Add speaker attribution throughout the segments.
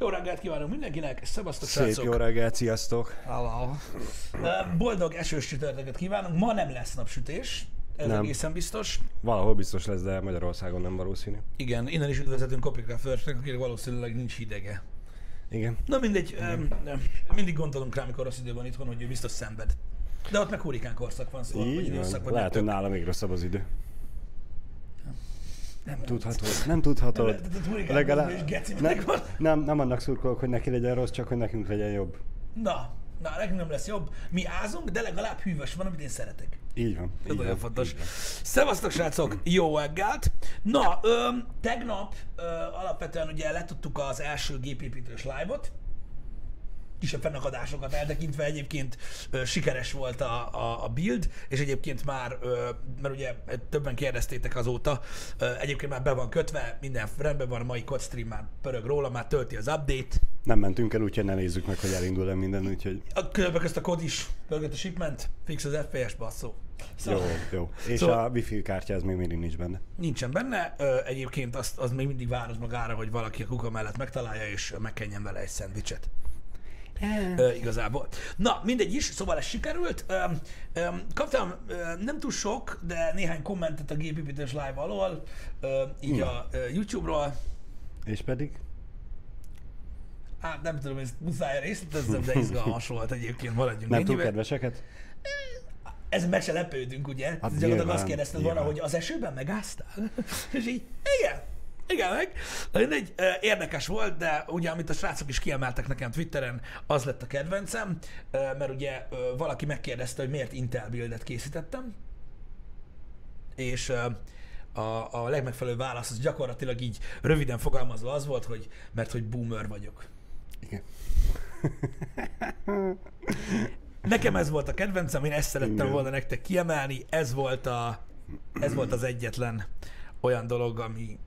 Speaker 1: Jó reggelt kívánunk mindenkinek, szevasztok
Speaker 2: Szép
Speaker 1: srácok!
Speaker 2: jó reggelt, sziasztok!
Speaker 1: Hello. Boldog esős csütörtöket kívánunk, ma nem lesz napsütés, ez
Speaker 2: Nem.
Speaker 1: egészen biztos.
Speaker 2: Valahol biztos lesz, de Magyarországon nem valószínű.
Speaker 1: Igen, innen is üdvözletünk Koprika Försnek, akinek valószínűleg nincs hidege.
Speaker 2: Igen.
Speaker 1: Na mindegy, öm, öm, mindig gondolunk rá, amikor rossz idő van itthon, hogy ő biztos szenved. De ott meg hurikán korszak van, szóval vagy
Speaker 2: Így
Speaker 1: időszak,
Speaker 2: van.
Speaker 1: vagy
Speaker 2: Lehet, hogy nála még rosszabb az idő.
Speaker 1: Nem
Speaker 2: Tudhatod, nem tudhatod. Legalább... Nem, nem, nem annak szurkolok, hogy neki legyen rossz, csak hogy nekünk legyen jobb.
Speaker 1: Na, na, nekünk nem lesz jobb. Mi ázunk, de legalább hűvös van, amit én szeretek.
Speaker 2: Így van.
Speaker 1: Ez nagyon fontos. Szevasztok, srácok! Jó reggelt! Na, öm, tegnap ö, alapvetően ugye letudtuk az első gépépítős live-ot, kisebb fennakadásokat eltekintve egyébként ö, sikeres volt a, a, a build, és egyébként már, ö, mert ugye többen kérdeztétek azóta, ö, egyébként már be van kötve, minden rendben van, a mai stream már pörög róla, már tölti az update,
Speaker 2: Nem mentünk el, úgyhogy ne nézzük meg, hogy elindul-e minden, úgyhogy
Speaker 1: a közben közt a kod is pörgött a shipment, fix az FPS basszó.
Speaker 2: jó, jó. És
Speaker 1: Szóval-
Speaker 2: a wifi kártya az még mindig nincs benne.
Speaker 1: Nincsen benne, Ö, egyébként azt, az még mindig város magára, hogy valaki a kuka mellett megtalálja, és megkenjen vele egy szendvicset. Ö, igazából. Na, mindegy is, szóval ez sikerült. Ö, ö, kaptam ö, nem túl sok, de néhány kommentet a gépépítős live alól, ö, így
Speaker 2: Na.
Speaker 1: a ö, YouTube-ról.
Speaker 2: És pedig?
Speaker 1: Hát nem tudom, ezt muszáj részletezzem, de izgalmas volt egyébként, maradjunk
Speaker 2: Nem túl kedveseket?
Speaker 1: Ez meg se lepődünk, ugye? Hát Gyakorlatilag azt kérdezted volna, hogy az esőben megáztál? És így, igen, igen, meg. Mindegy, érdekes volt, de ugye, amit a srácok is kiemeltek nekem Twitteren, az lett a kedvencem, mert ugye valaki megkérdezte, hogy miért Intel buildet készítettem, és a, a legmegfelelőbb válasz az gyakorlatilag így röviden fogalmazva az volt, hogy mert hogy boomer vagyok.
Speaker 2: Igen.
Speaker 1: Nekem ez volt a kedvencem, én ezt szerettem
Speaker 2: Igen.
Speaker 1: volna nektek kiemelni, ez volt, a, ez volt az egyetlen olyan dolog, ami,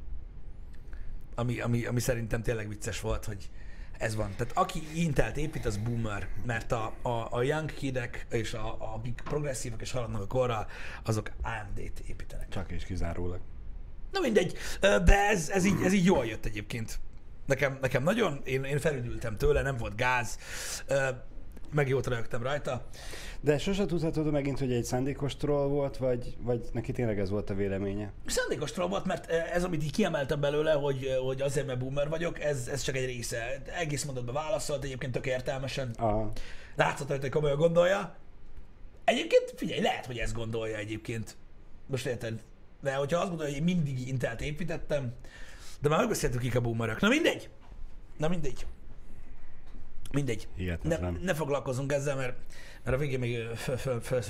Speaker 1: ami, ami, ami szerintem tényleg vicces volt, hogy ez van. Tehát aki Intelt épít, az boomer, mert a, a, a young kidek és a, a, akik progresszívak és haladnak a korral, azok AMD-t építenek.
Speaker 2: Csak és kizárólag.
Speaker 1: Na mindegy, de ez, ez, így, ez így jól jött egyébként. Nekem, nekem nagyon, én, én felüdültem tőle, nem volt gáz, meg jót rögtem rajta.
Speaker 2: De sose tudhatod megint, hogy egy szándékos troll volt, vagy, vagy neki tényleg ez volt a véleménye?
Speaker 1: Szándékos troll volt, mert ez, amit így kiemeltem belőle, hogy, hogy azért, mert boomer vagyok, ez, ez csak egy része. Egész mondatban válaszolt, egyébként tök értelmesen.
Speaker 2: Aha.
Speaker 1: Látszott hogy komolyan gondolja. Egyébként figyelj, lehet, hogy ezt gondolja egyébként. Most érted? De hogyha azt gondolja, hogy én mindig Intelt építettem, de már megbeszéltük, kik a boomerök. Na mindegy. Na mindegy. Mindegy. Ne,
Speaker 2: Hihetetlen.
Speaker 1: ne foglalkozunk ezzel, mert, mert a végén még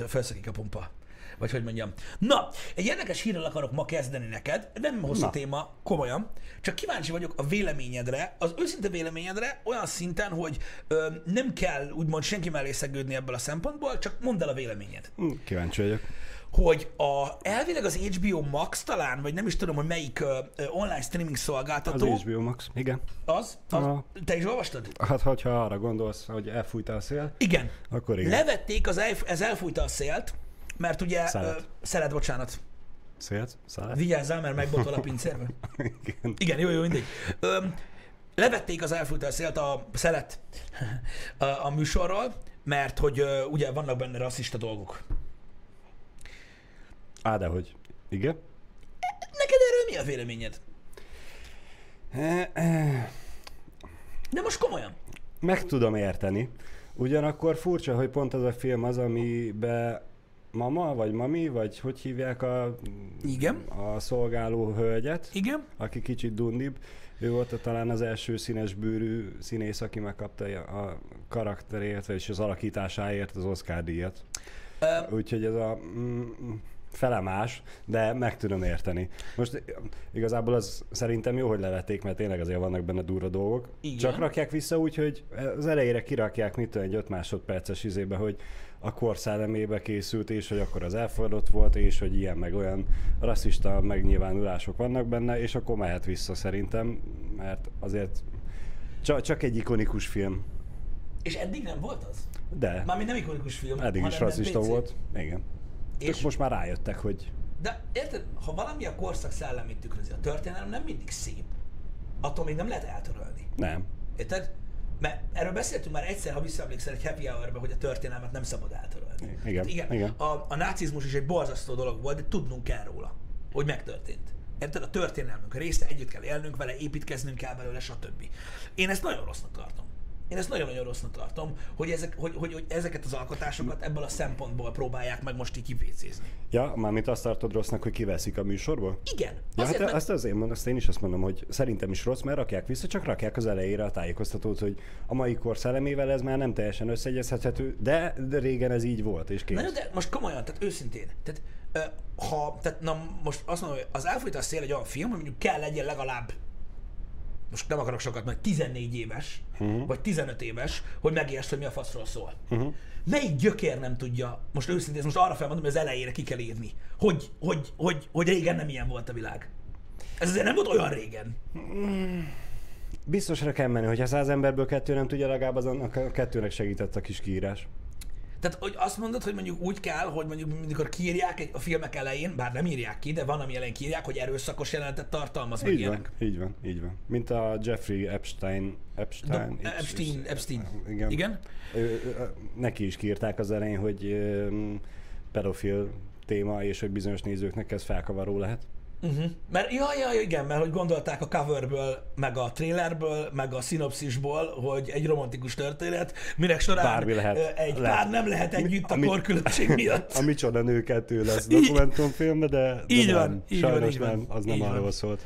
Speaker 1: felszakik a pumpa. Vagy hogy mondjam. Na, egy érdekes hírrel akarok ma kezdeni neked, nem hosszú
Speaker 2: Na.
Speaker 1: téma, komolyan. Csak kíváncsi vagyok a véleményedre, az őszinte véleményedre olyan szinten, hogy ö, nem kell úgymond senki mellé szegődni ebből a szempontból, csak mondd el a véleményed.
Speaker 2: Hm, Kíváncsi vagyok.
Speaker 1: Hogy a, elvileg az HBO Max talán, vagy nem is tudom, hogy melyik ö, ö, online streaming
Speaker 2: Az
Speaker 1: szolgáltató,
Speaker 2: HBO Max, igen.
Speaker 1: az, az,
Speaker 2: Aha.
Speaker 1: te is olvastad?
Speaker 2: Hát, hogyha arra gondolsz, hogy elfújta a szél,
Speaker 1: Igen.
Speaker 2: akkor igen.
Speaker 1: Levették, az elf, ez elfújta a szélt, mert ugye...
Speaker 2: Szelet.
Speaker 1: Ö, szelet, bocsánat.
Speaker 2: Szélt? Szállat?
Speaker 1: Vigyázzál, mert megbotol a pincérbe.
Speaker 2: igen.
Speaker 1: Igen, jó, jó, mindegy. Ö, levették az elfújta a szélt, a szelet a, a műsorról, mert hogy ö, ugye vannak benne rasszista dolgok.
Speaker 2: Á, de hogy? Igen?
Speaker 1: Neked erről mi a véleményed? De most komolyan.
Speaker 2: Meg tudom érteni. Ugyanakkor furcsa, hogy pont az a film az, amiben mama, vagy mami, vagy hogy hívják a,
Speaker 1: Igen.
Speaker 2: a szolgáló hölgyet,
Speaker 1: Igen.
Speaker 2: aki kicsit dundibb. Ő volt a, talán az első színes bőrű színész, aki megkapta a karakterért, és az alakításáért az Oscar díjat.
Speaker 1: Ö,
Speaker 2: Úgyhogy ez a mm, felemás, de meg tudom érteni. Most igazából az szerintem jó, hogy levették, mert tényleg azért vannak benne durva dolgok.
Speaker 1: Igen.
Speaker 2: Csak rakják vissza úgy, hogy az elejére kirakják, mit tudom, egy 5 másodperces izébe, hogy a kor szellemébe készült, és hogy akkor az elfordott volt, és hogy ilyen meg olyan rasszista megnyilvánulások vannak benne, és akkor mehet vissza szerintem, mert azért csak, csak egy ikonikus film.
Speaker 1: és eddig nem volt az?
Speaker 2: De
Speaker 1: Mármint nem ikonikus film,
Speaker 2: eddig is rasszista volt. Igen.
Speaker 1: És
Speaker 2: most már rájöttek, hogy
Speaker 1: De érted, ha valami a korszak szellemét tükrözi, a történelem nem mindig szép. Attól még nem lehet eltörölni.
Speaker 2: nem.
Speaker 1: Érted? Mert erről beszéltünk már egyszer, ha visszaemlékszel egy happy hour hogy a történelmet nem szabad eltörölni.
Speaker 2: Igen,
Speaker 1: Hát igen,
Speaker 2: igen.
Speaker 1: A, a nácizmus is egy borzasztó dolog volt, de tudnunk kell róla, hogy megtörtént. Érted? A történelmünk része, együtt kell élnünk vele, építkeznünk kell belőle, stb. Én ezt nagyon rossznak tartom. Én ezt nagyon-nagyon rossznak tartom, hogy, ezek, hogy, hogy, hogy ezeket az alkotásokat ebből a szempontból próbálják meg most így kipécézni.
Speaker 2: Ja, mármint azt tartod rossznak, hogy kiveszik a műsorból?
Speaker 1: Igen.
Speaker 2: Ja,
Speaker 1: Azért,
Speaker 2: hát
Speaker 1: mert-
Speaker 2: azt, azért mondom, azt én is azt mondom, hogy szerintem is rossz, mert rakják vissza, csak rakják az elejére a tájékoztatót, hogy a mai kor szellemével ez már nem teljesen összeegyezhethető, de, de régen ez így volt, és kész.
Speaker 1: Na de most komolyan, tehát őszintén, tehát ha, tehát na most azt mondom, hogy az Elfújt a szél egy olyan film, hogy mondjuk kell legyen legalább most nem akarok sokat, majd 14 éves, uh-huh. vagy 15 éves, hogy megértsd, hogy mi a faszról szól. Uh-huh. Melyik gyökér nem tudja, most őszintén, most arra felmondom, hogy az elejére ki kell írni, hogy, hogy, hogy, hogy régen nem ilyen volt a világ. Ez azért nem volt olyan régen.
Speaker 2: Biztosra kell menni, hogyha száz emberből kettő nem tudja, legalább az annak a kettőnek segített a kis kiírás.
Speaker 1: Tehát, hogy azt mondod, hogy mondjuk úgy kell, hogy mondjuk amikor kiírják egy- a filmek elején, bár nem írják ki, de van, ami elején kiírják, hogy erőszakos jelenetet tartalmaz, meg
Speaker 2: Így van,
Speaker 1: ilyenek.
Speaker 2: így van, így van. Mint a Jeffrey Epstein, Epstein,
Speaker 1: Do- Epstein, Epstein.
Speaker 2: Igen.
Speaker 1: Igen?
Speaker 2: Ő, neki is kiírták az elején, hogy pedofil téma, és hogy bizonyos nézőknek ez felkavaró lehet.
Speaker 1: Uh-huh. Mert, ja, ja, igen, mert hogy gondolták a coverből, meg a trailerből, meg a szinopszisból, hogy egy romantikus történet, minek során
Speaker 2: Bármi lehet.
Speaker 1: egy
Speaker 2: Lehet.
Speaker 1: pár nem lehet együtt a
Speaker 2: Ami-
Speaker 1: korkülönbség miatt.
Speaker 2: A Micsoda nő kettő lesz
Speaker 1: Így-
Speaker 2: dokumentumfilmbe, de, de
Speaker 1: Így
Speaker 2: nem.
Speaker 1: van, így van,
Speaker 2: Sajnos
Speaker 1: így van.
Speaker 2: nem, az nem
Speaker 1: Így
Speaker 2: arról szólt.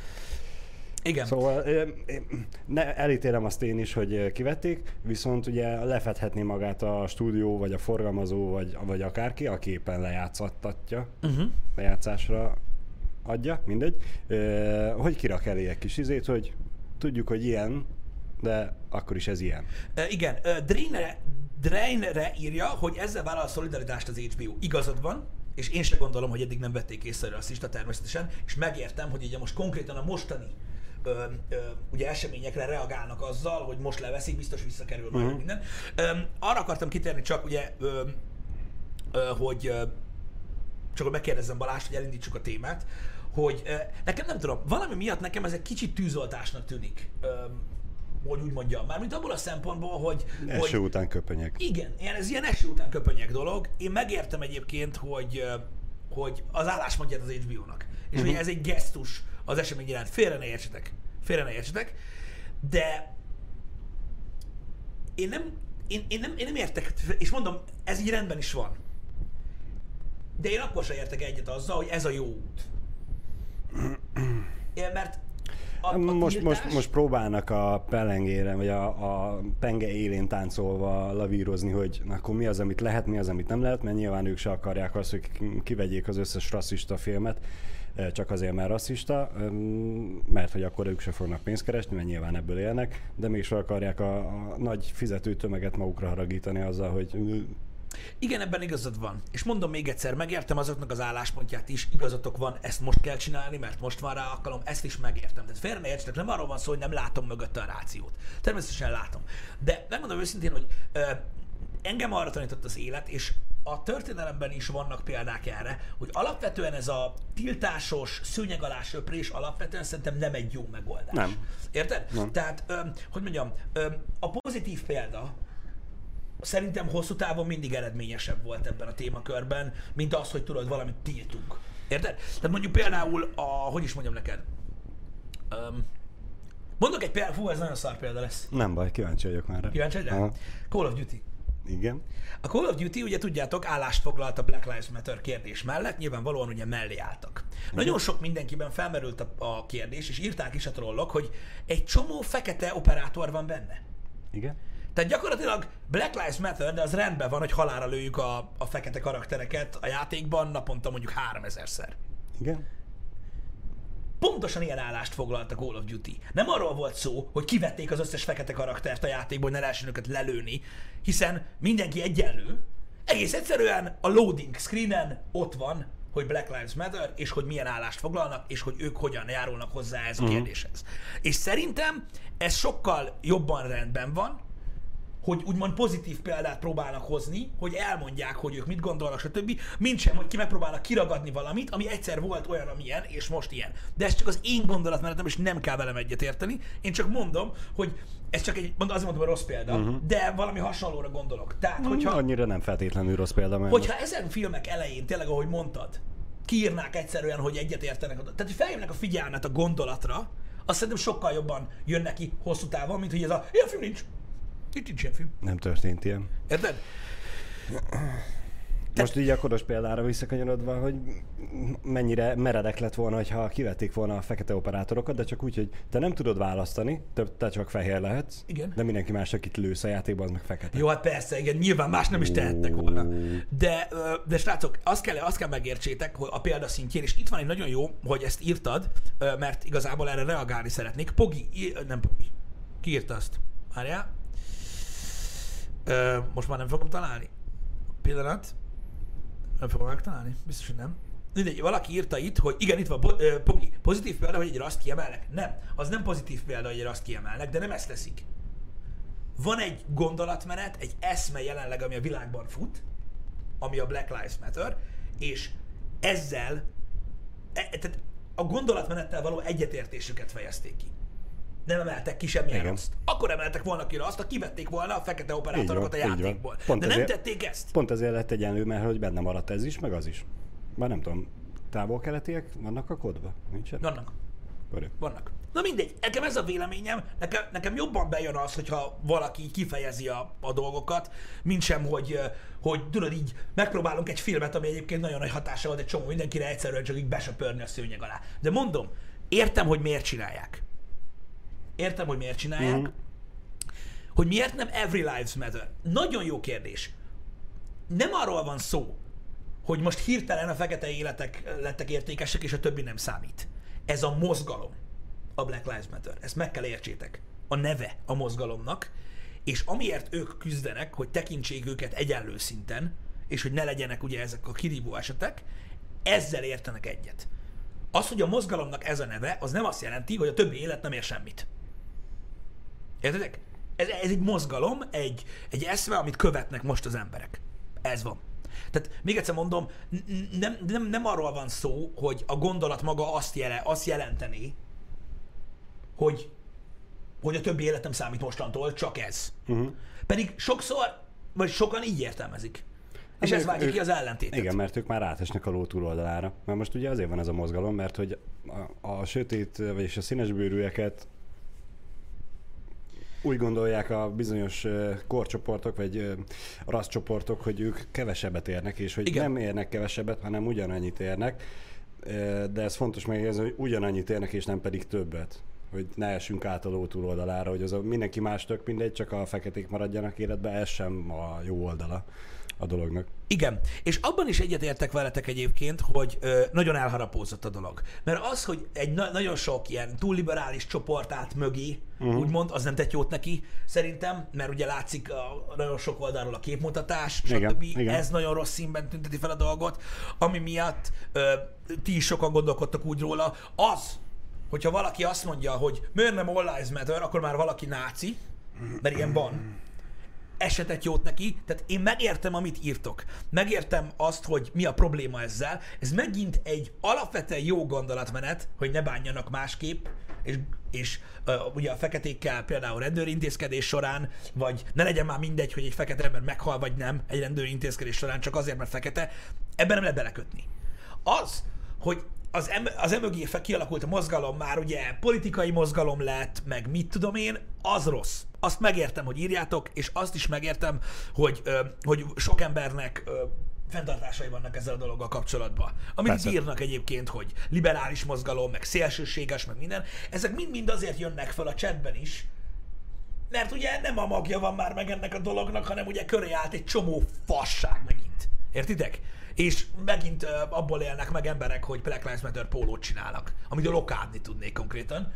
Speaker 1: Igen.
Speaker 2: Szóval ne, elítélem azt én is, hogy kivették, viszont ugye lefedhetné magát a stúdió, vagy a forgalmazó, vagy, vagy akárki, aki éppen lejátszattatja,
Speaker 1: Uh-huh.
Speaker 2: lejátszásra adja, mindegy, hogy kirak elé egy kis izét, hogy tudjuk, hogy ilyen, de akkor is ez ilyen.
Speaker 1: Igen, Drainre, Drainre írja, hogy ezzel vállal a szolidaritást az HBO. Igazad van, és én se gondolom, hogy eddig nem vették észre a rasszista természetesen, és megértem, hogy ugye most konkrétan a mostani ö, ö, ugye eseményekre reagálnak azzal, hogy most leveszik, biztos visszakerül majd
Speaker 2: Mhm.
Speaker 1: minden. Ö, arra akartam kitérni csak ugye, ö, ö, hogy ö, csak hogy megkérdezzem Balást, hogy elindítsuk a témát, hogy nekem nem tudom, valami miatt nekem ez egy kicsit tűzoltásnak tűnik, hogy úgy mondjam. Mármint abból a szempontból, hogy,
Speaker 2: Eső
Speaker 1: hogy
Speaker 2: után köpenyek.
Speaker 1: igen, ilyen, ez ilyen eső után köpönyeg dolog. Én megértem egyébként, hogy, hogy az álláspontját az HBO-nak. És
Speaker 2: Mhm.
Speaker 1: hogy ez egy gesztus az esemény iránt. Félre ne értsetek. Félre ne értsetek. De én nem, én, én, nem, én nem értek, és mondom, ez így rendben is van. De én akkor sem értek egyet azzal, hogy ez a jó út. Mert a, a
Speaker 2: Most,
Speaker 1: tiltás-
Speaker 2: most, most próbálnak a pelengére, vagy a, a penge élén táncolva lavírozni, hogy na, akkor mi az, amit lehet, mi az, amit nem lehet, mert nyilván ők se akarják azt, hogy kivegyék az összes rasszista filmet, csak azért, mert rasszista, mert hogy akkor ők se fognak pénzt keresni, mert nyilván ebből élnek, de mégis akarják a, a nagy fizető tömeget magukra haragítani azzal, hogy
Speaker 1: Igen, ebben igazad van. És mondom még egyszer, megértem azoknak az álláspontját is, igazatok van, ezt most kell csinálni, mert most van rá alkalom, ezt is megértem. Tehát félre ne értsetek, nem arról van szó, hogy nem látom mögötte a rációt. Természetesen látom. De megmondom őszintén, hogy ö, engem arra tanított az élet, és a történelemben is vannak példák erre, hogy alapvetően ez a tiltásos, szőnyeg alá söprés alapvetően szerintem nem egy jó megoldás.
Speaker 2: Nem.
Speaker 1: Érted?
Speaker 2: Nem.
Speaker 1: Tehát, ö, hogy mondjam, ö, a pozitív példa, szerintem hosszú távon mindig eredményesebb volt ebben a témakörben, mint az, hogy tudod, valamit tiltunk. Érted? Tehát mondjuk például a, hogy is mondjam neked, um, mondok egy példát, fú, ez nagyon szar példa lesz.
Speaker 2: nem baj, kíváncsi vagyok már.
Speaker 1: Kíváncsi vagy rá? Call of Duty.
Speaker 2: Igen.
Speaker 1: A Call of Duty, ugye tudjátok, állást foglalt a Black Lives Matter kérdés mellett, nyilvánvalóan ugye mellé álltak. Nagyon sok mindenkiben felmerült a, a kérdés, és írták is a trollok, hogy egy csomó fekete operátor van benne.
Speaker 2: Igen.
Speaker 1: Tehát gyakorlatilag Black Lives Matter, de az rendben van, hogy halára lőjük a, a fekete karaktereket a játékban naponta mondjuk 3000-szer.
Speaker 2: Igen.
Speaker 1: Pontosan ilyen állást foglalt a Call of Duty. Nem arról volt szó, hogy kivették az összes fekete karaktert a játékból, hogy ne lehessen őket lelőni, hiszen mindenki egyenlő. Egész egyszerűen a loading screenen ott van, hogy Black Lives Matter, és hogy milyen állást foglalnak, és hogy ők hogyan járulnak hozzá ez a kérdéshez. És szerintem ez sokkal jobban rendben van, hogy úgymond pozitív példát próbálnak hozni, hogy elmondják, hogy ők mit gondolnak, stb., mint sem, hogy ki megpróbálnak kiragadni valamit, ami egyszer volt olyan, amilyen, és most ilyen. De ez csak az én gondolatmenetem, és nem kell velem egyet érteni. Én csak mondom, hogy ez csak egy, azért mondom, hogy rossz példa, uh-huh. de valami hasonlóra gondolok. Tehát, hogyha,
Speaker 2: Annyira nem feltétlenül rossz példa, mert
Speaker 1: hogyha ezen filmek elején, tényleg ahogy mondtad, kiírnák egyszerűen, hogy egyet értenek, tehát hogy feljönnek a figyelmet a gondolatra, azt szerintem sokkal jobban jön neki hosszú távon, mint hogy ez a, ilyen film nincs. Itt nincs ilyen film.
Speaker 2: nem történt ilyen.
Speaker 1: Érted?
Speaker 2: Most így a koros példára visszakanyarodva, hogy mennyire meredek lett volna, ha kivették volna a fekete operátorokat, de csak úgy, hogy te nem tudod választani, te, te csak fehér lehetsz,
Speaker 1: Igen.
Speaker 2: de mindenki más, akit lősz a játékban, az meg fekete.
Speaker 1: Jó, hát persze, igen, nyilván más nem is tehettek volna. De, de srácok, azt kell, azt kell megértsétek, hogy a példa szintjén, és itt van egy nagyon jó, hogy ezt írtad, mert igazából erre reagálni szeretnék. Pogi, nem Pogi, ki írta azt? Várjál. Most már nem fogom találni. Pillanat. Nem fogom megtalálni? Biztos, hogy nem. Mindegy, valaki írta itt, hogy igen, itt van bo- ö, Pogi, pozitív példa, hogy egy raszt kiemelnek. Nem, az nem pozitív példa, hogy egy raszt kiemelnek, de nem ezt teszik. Van egy gondolatmenet, egy eszme jelenleg, ami a világban fut, ami a Black Lives Matter, és ezzel, e, tehát a gondolatmenettel való egyetértésüket fejezték ki. Nem emeltek ki semmilyen
Speaker 2: Igen.
Speaker 1: azt. Akkor emeltek volna ki azt, ha kivették volna a fekete operátorokat a
Speaker 2: van, van.
Speaker 1: játékból.
Speaker 2: Pont
Speaker 1: De nem
Speaker 2: ezért-
Speaker 1: tették ezt.
Speaker 2: Pont ezért lett egyenlő, mert hogy benne maradt ez is, meg az is. Már nem tudom, távol-keletiek vannak a kodba? Nincsen?
Speaker 1: Vannak. Vannak. Na mindegy, nekem ez a véleményem, nekem, nekem jobban bejön az, hogyha valaki így kifejezi a, a dolgokat, mint sem, hogy, hogy tudod így megpróbálunk egy filmet, ami egyébként nagyon nagy hatása volt egy csomó mindenkire, egyszerűen csak így besöpörni a szőnyeg alá. De mondom, értem, hogy miért csinálják. Értem, hogy miért csinálják.
Speaker 2: Mhm.
Speaker 1: Hogy miért nem Every Lives Matter? Nagyon jó kérdés. Nem arról van szó, hogy most hirtelen a fekete életek lettek értékesek, és a többi nem számít. Ez a mozgalom, a Black Lives Matter. Ezt meg kell értsétek. A neve a mozgalomnak, és amiért ők küzdenek, hogy tekintsék őket egyenlő szinten, és hogy ne legyenek ugye ezek a kirívó esetek, ezzel értenek egyet. Az, hogy a mozgalomnak ez a neve, az nem azt jelenti, hogy a többi élet nem ér semmit. Értedek? Ez, ez egy mozgalom, egy, egy eszme, amit követnek most az emberek. Ez van. Tehát még egyszer mondom, nem, nem, nem arról van szó, hogy a gondolat maga azt, jele, azt jelenteni, hogy, hogy a többi életem számít mostantól, csak ez.
Speaker 2: Uh-huh.
Speaker 1: Pedig sokszor, vagy sokan így értelmezik. És
Speaker 2: Hát
Speaker 1: ez
Speaker 2: ők-
Speaker 1: vágja
Speaker 2: ők-
Speaker 1: ki az ellentétet.
Speaker 2: Igen, mert ők már átesnek a ló túloldalára. Mert most ugye azért van ez a mozgalom, mert hogy a, a sötét, vagyis a színes bőrűeket úgy gondolják a bizonyos korcsoportok, vagy rasszcsoportok, hogy ők kevesebbet érnek, és hogy
Speaker 1: Igen.
Speaker 2: nem érnek kevesebbet, hanem ugyanannyit érnek. De ez fontos megjegyezni, hogy ugyanannyit érnek, és nem pedig többet. Hogy ne essünk át a ló túloldalára, hogy az a mindenki más tök mindegy, csak a feketék maradjanak életben, ez sem a jó oldala a dolognak.
Speaker 1: Igen, és abban is egyetértek veletek egyébként, hogy ö, nagyon elharapózott a dolog. Mert az, hogy egy na- nagyon sok ilyen túlliberális csoport át mögé, uh-huh. úgymond, az nem tett jót neki, szerintem, mert ugye látszik a, nagyon sok oldalról a képmutatás,
Speaker 2: Igen,
Speaker 1: stb.
Speaker 2: igen.
Speaker 1: Ez nagyon rossz színben tünteti fel a dolgot, ami miatt ö, ti is sokan gondolkodtak úgy róla, az, hogyha valaki azt mondja, hogy miért nem All Lives Matter, akkor már valaki náci, mert ilyen van, esetet jót neki, tehát én megértem, amit írtok. Megértem azt, hogy mi a probléma ezzel. Ez megint egy alapvetően jó gondolatmenet, hogy ne bánjanak másképp, és, és uh, ugye a feketékkel például rendőri intézkedés során, vagy ne legyen már mindegy, hogy egy fekete ember meghal, vagy nem egy rendőri intézkedés során, csak azért, mert fekete, ebben nem lehet belekötni. Az, hogy az, em, az emögé kialakult a mozgalom már ugye politikai mozgalom lett, meg mit tudom én, az rossz. Azt megértem, hogy írjátok, és azt is megértem, hogy, ö, hogy sok embernek ö, fenntartásai vannak ezzel a dologgal kapcsolatban. Amit
Speaker 2: Persze.
Speaker 1: írnak egyébként, hogy liberális mozgalom, meg szélsőséges, meg minden, ezek mind-mind azért jönnek fel a chatben is, mert ugye nem a magja van már meg ennek a dolognak, hanem ugye köré állt egy csomó fasság megint. Értitek? És megint abból élnek meg emberek, hogy Black Lives Matter pólót csinálnak, amit lokádni tudnék konkrétan.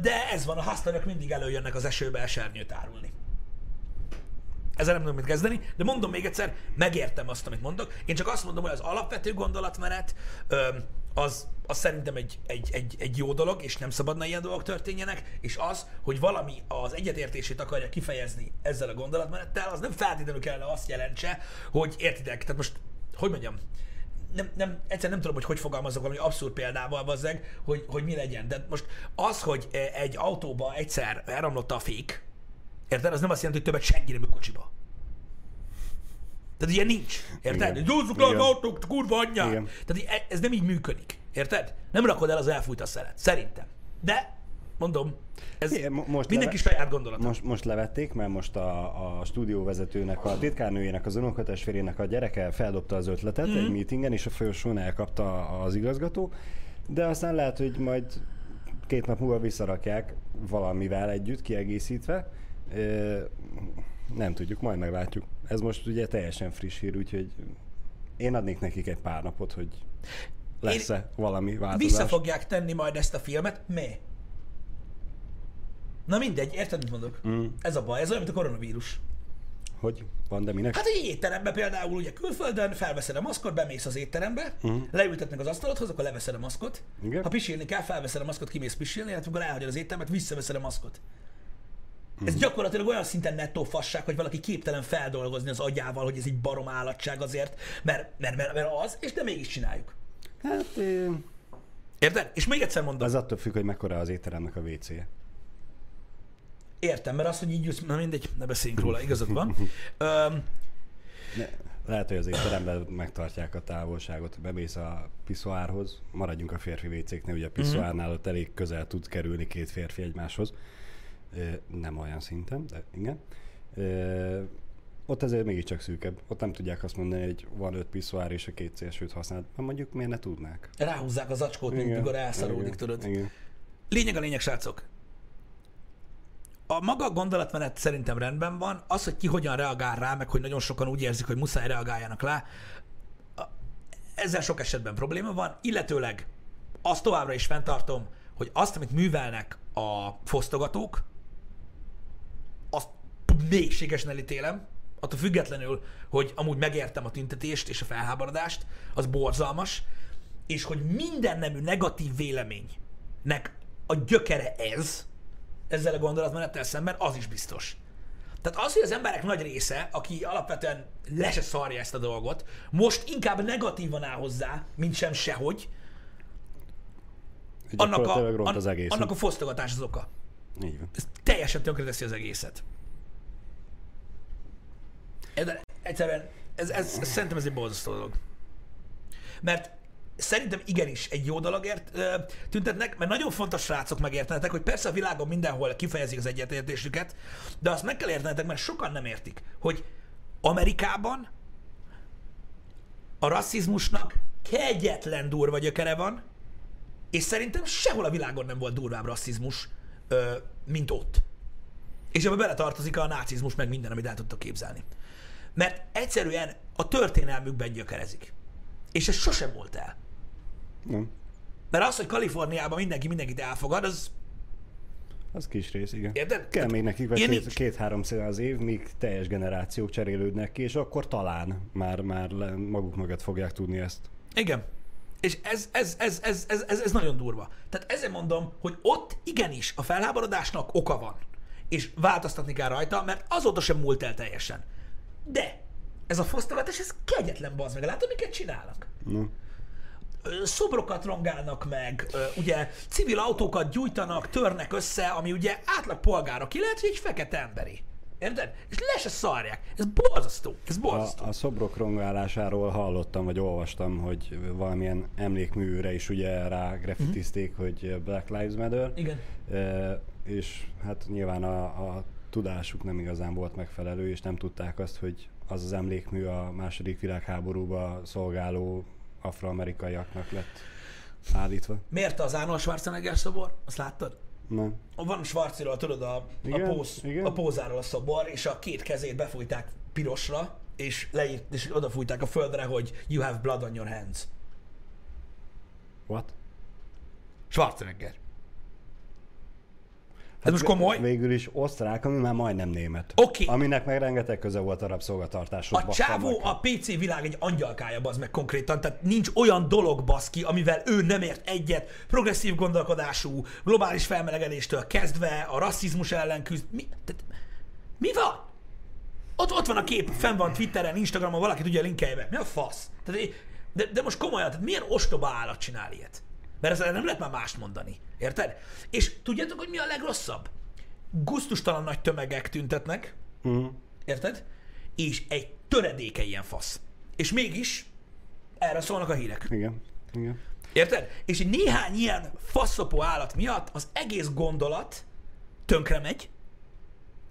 Speaker 1: De ez van, a hasztanok mindig előjönnek az esőbe esernyőt árulni. Ezzel nem tudom mit kezdeni, de mondom még egyszer, megértem azt, amit mondok. Én csak azt mondom, hogy az alapvető gondolatmenet, az, az szerintem egy, egy, egy, egy jó dolog, és nem szabadna ilyen dolgok történjenek, és az, hogy valami az egyetértését akarja kifejezni ezzel a gondolatmenettel, az nem feltétlenül kellene azt jelentse, hogy értitek, tehát most, hogy mondjam, nem, nem, egyszer nem tudom, hogy hogy fogalmazok valami abszurd példával, bazzeg, hogy, hogy mi legyen. De most az, hogy egy autóba egyszer elromlott a fék, érted? Az nem azt jelenti, hogy többet senki nem ül kocsiba. Tehát ilyen nincs. Érted? Gyúzzuk le az autók, kurva!
Speaker 2: Igen.
Speaker 1: Tehát így- ez nem így működik. Érted? Nem rakod el az elfújt a szelet. Szerintem. De, mondom, ez
Speaker 2: Igen, mo- most
Speaker 1: mindenki
Speaker 2: leve-
Speaker 1: saját gondolata.
Speaker 2: Most, most levették, mert most a, a stúdióvezetőnek, a titkárnőjének, az unokatestvérének a gyereke feldobta az ötletet
Speaker 1: Mhm.
Speaker 2: mm. egy meetingen, és a folyosón elkapta az igazgató, de aztán lehet, hogy majd két nap múlva visszarakják valamivel együtt, kiegészítve. Nem tudjuk, majd meglátjuk. Ez most ugye teljesen friss hír, úgyhogy én adnék nekik egy pár napot, hogy lesz-e valami változás.
Speaker 1: Vissza fogják tenni majd ezt a filmet. Mi? Na mindegy, érted, mit mondok? Mm. Ez a baj, ez olyan, mint a koronavírus.
Speaker 2: Hogy? Pandeminek?
Speaker 1: Hát egy étterembe például, ugye külföldön, felveszed a maszkot, bemész az étterembe, uh-huh. leültetnek az asztalodhoz, akkor leveszed a maszkot.
Speaker 2: Igen.
Speaker 1: Ha pisilni kell, felveszed a maszkot, kimész pisilni, illetve amikor elhagyod az éttermet, visszaveszed a maszkot. Ez gyakorlatilag olyan szinten nettó fasság, hogy valaki képtelen feldolgozni az agyával, hogy ez egy barom állatság azért, mert, mert, mert, mert az, és de mégis csináljuk.
Speaker 2: Hát ö,
Speaker 1: Érted? És még egyszer mondom,
Speaker 2: az attól függ, hogy mekkora az étteremnek a WC-je.
Speaker 1: Értem, mert az, hogy így jössz, na mindegy, ne beszéljünk róla, igazad van. Öm,
Speaker 2: Ne, lehet, hogy az étteremben megtartják a távolságot, bemész a piszoárhoz, maradjunk a férfi WC-knél, ugye a piszoárnál ott elég közel tud kerülni két férfi egymáshoz. Nem olyan szinten, de igen. Ott azért mégiscsak szűkebb. Ott nem tudják azt mondani, hogy van öt piszoár és a két szélsőt használ. Na mondjuk miért ne tudnák?
Speaker 1: ráhúzzák az acskót, mint mikor elszaródik, tudod.
Speaker 2: Igen.
Speaker 1: Lényeg a lényeg, srácok. A maga gondolatmenet szerintem rendben van. Az, hogy ki hogyan reagál rá, meg hogy nagyon sokan úgy érzik, hogy muszáj reagáljanak rá, ezzel sok esetben probléma van, illetőleg azt továbbra is fenntartom, hogy azt, amit művelnek a fosztogatók, azt mélységesen elítélem, attól függetlenül, hogy amúgy megértem a tüntetést és a felháborodást, az borzalmas, és hogy minden nemű negatív véleménynek a gyökere ez, ezzel a gondolatmenettel szemben, az is biztos. Tehát az, hogy az emberek nagy része, aki alapvetően le se szarja ezt a dolgot, most inkább negatívan áll hozzá, mint sem sehogy, annak a, an,
Speaker 2: az egész.
Speaker 1: annak a fosztogatás az oka.
Speaker 2: Így van.
Speaker 1: Ez teljesen tönkreteszi az egészet. De egyszerűen, ez, ez, ez, szerintem ez egy borzasztó dolog. Mert szerintem igenis egy jó dologért ö, tüntetnek, mert nagyon fontos srácok megértenetek, hogy persze a világon mindenhol kifejezik az egyetértésüket, de azt meg kell értenetek, mert sokan nem értik, hogy Amerikában a rasszizmusnak kegyetlen durva gyökere van, és szerintem sehol a világon nem volt durvább rasszizmus, mint ott. És ebbe beletartozik a nácizmus, meg minden, amit el tudtok képzelni. Mert egyszerűen a történelmükben gyökerezik. És ez sosem volt el.
Speaker 2: Nem.
Speaker 1: Mert az, hogy Kaliforniában mindenki mindenkit elfogad, az
Speaker 2: Az kis rész, igen.
Speaker 1: Érted?
Speaker 2: Kell még nekik két, két-három szél az év, míg teljes generációk cserélődnek ki, és akkor talán már, már maguk mögött fogják tudni ezt.
Speaker 1: Igen. És ez, ez, ez, ez, ez, ez, ez nagyon durva. Tehát ezért mondom, hogy ott igenis a felháborodásnak oka van. És változtatni kell rajta, mert azóta sem múlt el teljesen. De ez a fosztogatás, ez kegyetlen bazd meg. Látod, miket csinálnak?
Speaker 2: No.
Speaker 1: Szobrokat rongálnak meg, ugye civil autókat gyújtanak, törnek össze, ami ugye átlag polgárok, illetve egy fekete emberi. Érted? És le se szarják. Ez borzasztó. Ez borzasztó.
Speaker 2: A, a szobrok rongálásáról hallottam, vagy olvastam, hogy valamilyen emlékműre is ugye rá grafitizték, mm-hmm. hogy Black Lives Matter.
Speaker 1: Igen.
Speaker 2: E, és hát nyilván a, a tudásuk nem igazán volt megfelelő, és nem tudták azt, hogy az az emlékmű a második világháborúba szolgáló afroamerikaiaknak lett állítva.
Speaker 1: Miért az Arnold Schwarzenegger szobor? Azt láttad?
Speaker 2: Nem.
Speaker 1: Van Schwarziról, tudod, a, a,
Speaker 2: Igen,
Speaker 1: póz,
Speaker 2: igen.
Speaker 1: a pózáról a szobor, és a két kezét befújták pirosra, és leírt, és odafújták a földre, hogy you have blood on your hands.
Speaker 2: What?
Speaker 1: Schwarzenegger. Ez most komoly?
Speaker 2: Végül is osztrák, ami már majdnem német.
Speaker 1: Oké.
Speaker 2: Aminek meg rengeteg köze volt a rabszolgatartáshoz.
Speaker 1: A csávó a PC világ egy angyalkája, bazd meg konkrétan, tehát nincs olyan dolog, baszki, amivel ő nem ért egyet, progresszív gondolkodású, globális felmelegedéstől kezdve, a rasszizmus ellen küzd. Mi, tehát, mi van? Ott, ott van a kép, fenn van Twitteren, Instagramon, valaki tudja linkelje be. Mi a fasz? Tehát, de, de most komolyan, tehát milyen ostoba állat csinál ilyet? Mert ezzel nem lehet már mást mondani. Érted? És tudjátok, hogy mi a legrosszabb? Gusztustalan nagy tömegek tüntetnek,
Speaker 2: Mhm.
Speaker 1: Érted? És egy töredéke ilyen fasz. És mégis erre szólnak a hírek.
Speaker 2: Igen. Igen.
Speaker 1: Érted? És egy néhány ilyen faszopó állat miatt az egész gondolat tönkre megy.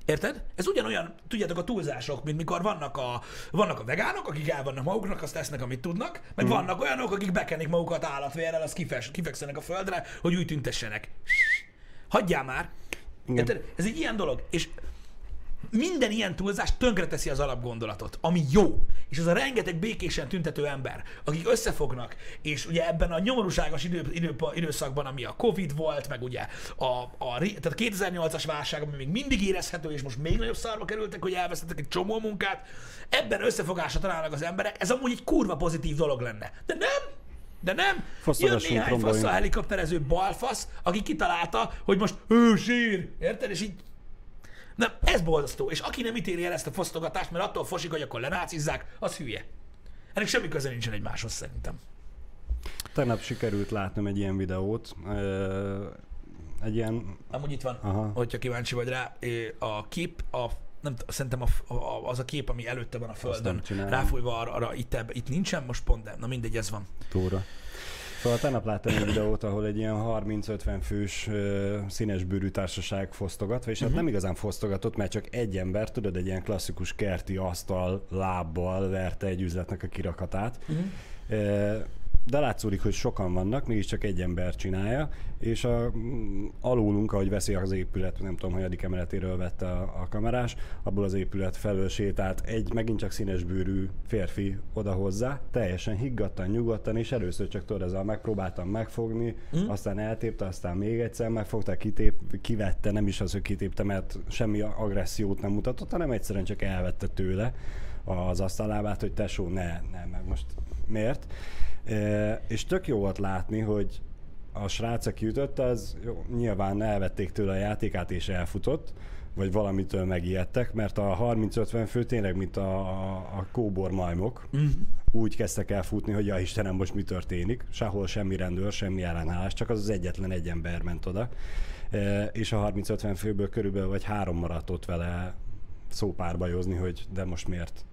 Speaker 1: Érted? Ez ugyanolyan, tudjátok, a túlzások, mint mikor vannak a, vannak a vegánok, akik el vannak maguknak, azt tesznek, amit tudnak, meg mm. vannak olyanok, akik bekenik magukat állatvérrel, azt kifes, kifekszenek a földre, hogy úgy tüntessenek. Hagyjál már! Érted? Ez egy ilyen dolog. És minden ilyen túlzás tönkreteszi az alapgondolatot, ami jó. És az a rengeteg békésen tüntető ember, akik összefognak, és ugye ebben a nyomorúságos idő, idő, időszakban, ami a Covid volt, meg ugye a, a, tehát a 2008-as válság, ami még mindig érezhető, és most még nagyobb szarba kerültek, hogy elvesztettek egy csomó munkát, ebben összefogásra találnak az emberek, ez amúgy egy kurva pozitív dolog lenne. De nem! De nem! Jön
Speaker 2: Fosztogassunk,
Speaker 1: néhány fasz a helikopterező balfasz, aki kitalálta, hogy most ő sír, érted? És így nem, ez borzasztó. És aki nem ítéli el ezt a fosztogatást, mert attól fosik, hogy akkor lenácizzák, az hülye. Ennek semmi köze nincsen egymáshoz szerintem.
Speaker 2: Tegnap sikerült látnom egy ilyen videót. Egy ilyen...
Speaker 1: Amúgy itt van,
Speaker 2: Aha.
Speaker 1: hogyha kíváncsi vagy rá, a kép, a, nem, szerintem a, a, az a kép, ami előtte van a földön, ráfújva arra, arra itt, ebb, itt nincsen most pont, de na mindegy, ez van.
Speaker 2: túra. Szóval tegnap láttam egy videót, ahol egy ilyen 30-50 fős ö, színes bőrű társaság fosztogatva, és hát nem igazán fosztogatott, mert csak egy ember, tudod, egy ilyen klasszikus kerti asztal lábbal verte egy üzletnek a kirakatát. Ö, de látszódik, hogy sokan vannak, mégiscsak egy ember csinálja, és a, mm, alulunk, ahogy veszi az épület, nem tudom, hogy emeletéről vette a, a kamerás, abból az épület felől sétált egy megint csak színes bőrű férfi oda hozzá, teljesen higgadtan, nyugodtan, és először csak tudod, ezzel megpróbáltam megfogni, mm. aztán eltépte, aztán még egyszer megfogta, kitép, kivette, nem is az, hogy kitépte, mert semmi agressziót nem mutatott, hanem egyszerűen csak elvette tőle az asztalábát, hogy tesó, ne, ne, meg most miért? És tök jó volt látni, hogy a srác, aki ütött, az jó, nyilván elvették tőle a játékát és elfutott, vagy valamitől megijedtek, mert a 30-50 fő tényleg, mint a, a, a kóbor majmok, mm. úgy kezdtek el futni, hogy ja Istenem, most mi történik. Sehol semmi rendőr, semmi ellenállás, csak az az egyetlen egy ember ment oda. E, és a 30-50 főből körülbelül vagy három maradt ott vele szópárbajozni, hogy de most miért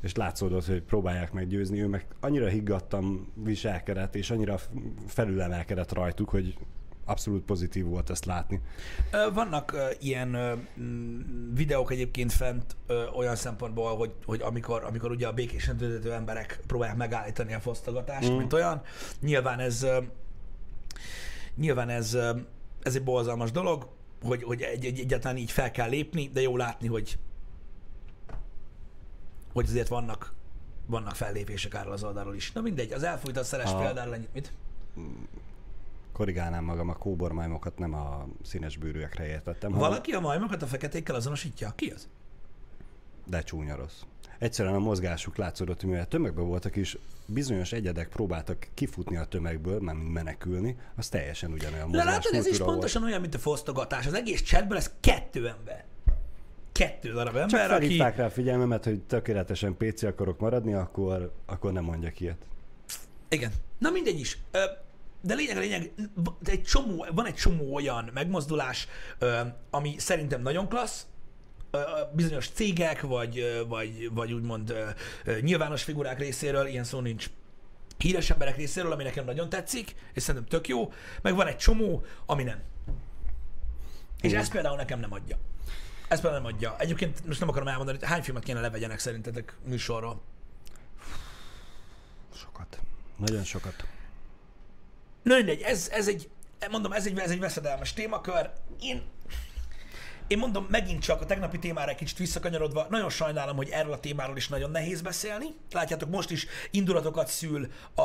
Speaker 2: és látszódott, hogy próbálják meggyőzni, ő meg annyira higgadtan viselkedett, és annyira felülemelkedett rajtuk, hogy abszolút pozitív volt ezt látni.
Speaker 1: Vannak ilyen videók egyébként fent olyan szempontból, hogy, hogy amikor, amikor ugye a békésen tüntető emberek próbálják megállítani a fosztogatást, mm. mint olyan, nyilván ez nyilván ez, ez egy borzalmas dolog, hogy, hogy egy, egy, egyáltalán így fel kell lépni, de jó látni, hogy hogy azért vannak vannak fellépések erről az oldalról is. Na mindegy, az elfújt a szeres
Speaker 2: A-
Speaker 1: példáról ennyit. Mit?
Speaker 2: Korrigálnám magam, a kóbormájmokat nem a színes bőrűekre értettem, hanem
Speaker 1: Valaki a majmokat a feketékkel azonosítja? Ki az?
Speaker 2: de csúnya rossz. Egyszerűen a mozgásuk látszódott, hogy mivel tömegben voltak is, bizonyos egyedek próbáltak kifutni a tömegből, nem menekülni, az teljesen ugyanolyan
Speaker 1: De
Speaker 2: mozgás
Speaker 1: látod, ez is
Speaker 2: volt.
Speaker 1: pontosan olyan, mint a fosztogatás. Az egész chatből ez kettő ember. Kettő darab ember,
Speaker 2: Csak
Speaker 1: aki...
Speaker 2: felhívták rá a figyelmemet, hogy tökéletesen PC akarok maradni, akkor, akkor nem mondjak ilyet.
Speaker 1: Igen. Na mindegy is. De lényeg a lényeg, egy csomó, van egy csomó olyan megmozdulás, ami szerintem nagyon klassz, bizonyos cégek, vagy, vagy, vagy úgymond nyilvános figurák részéről, ilyen szó nincs, híres emberek részéről, ami nekem nagyon tetszik, és szerintem tök jó, meg van egy csomó, ami nem. És
Speaker 2: Igen.
Speaker 1: ez például nekem nem adja. Ez például nem adja. Egyébként most nem akarom elmondani, hogy hány filmet kéne levegyenek szerintetek műsorról.
Speaker 2: Sokat. Nagyon sokat.
Speaker 1: Na mindegy, ez, ez egy, mondom, ez egy, ez egy veszedelmes témakör. Én, én mondom, megint csak a tegnapi témára egy kicsit visszakanyarodva, nagyon sajnálom, hogy erről a témáról is nagyon nehéz beszélni. Látjátok, most is indulatokat szül a,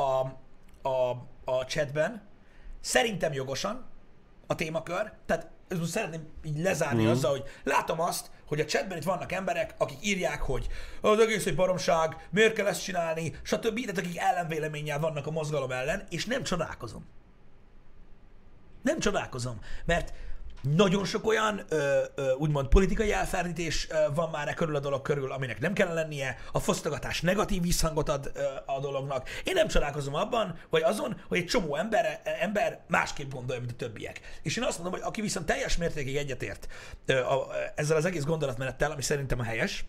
Speaker 1: a, a chatben. Szerintem jogosan a témakör. Tehát ezt most szeretném így lezárni mm. azzal, hogy látom azt, hogy a chatben itt vannak emberek, akik írják, hogy az egész egy baromság, miért kell ezt csinálni, stb. Tehát akik ellenvéleménnyel vannak a mozgalom ellen, és nem csodálkozom. Nem csodálkozom, mert nagyon sok olyan ö, ö, úgymond politikai elferdítés ö, van már e körül a dolog körül, aminek nem kell lennie, a fosztogatás negatív visszhangot ad ö, a dolognak. Én nem csodálkozom abban, vagy azon, hogy egy csomó ember, ember másképp gondolja, mint a többiek. És én azt mondom, hogy aki viszont teljes mértékig egyetért ö, a, ezzel az egész gondolatmenettel, ami szerintem a helyes,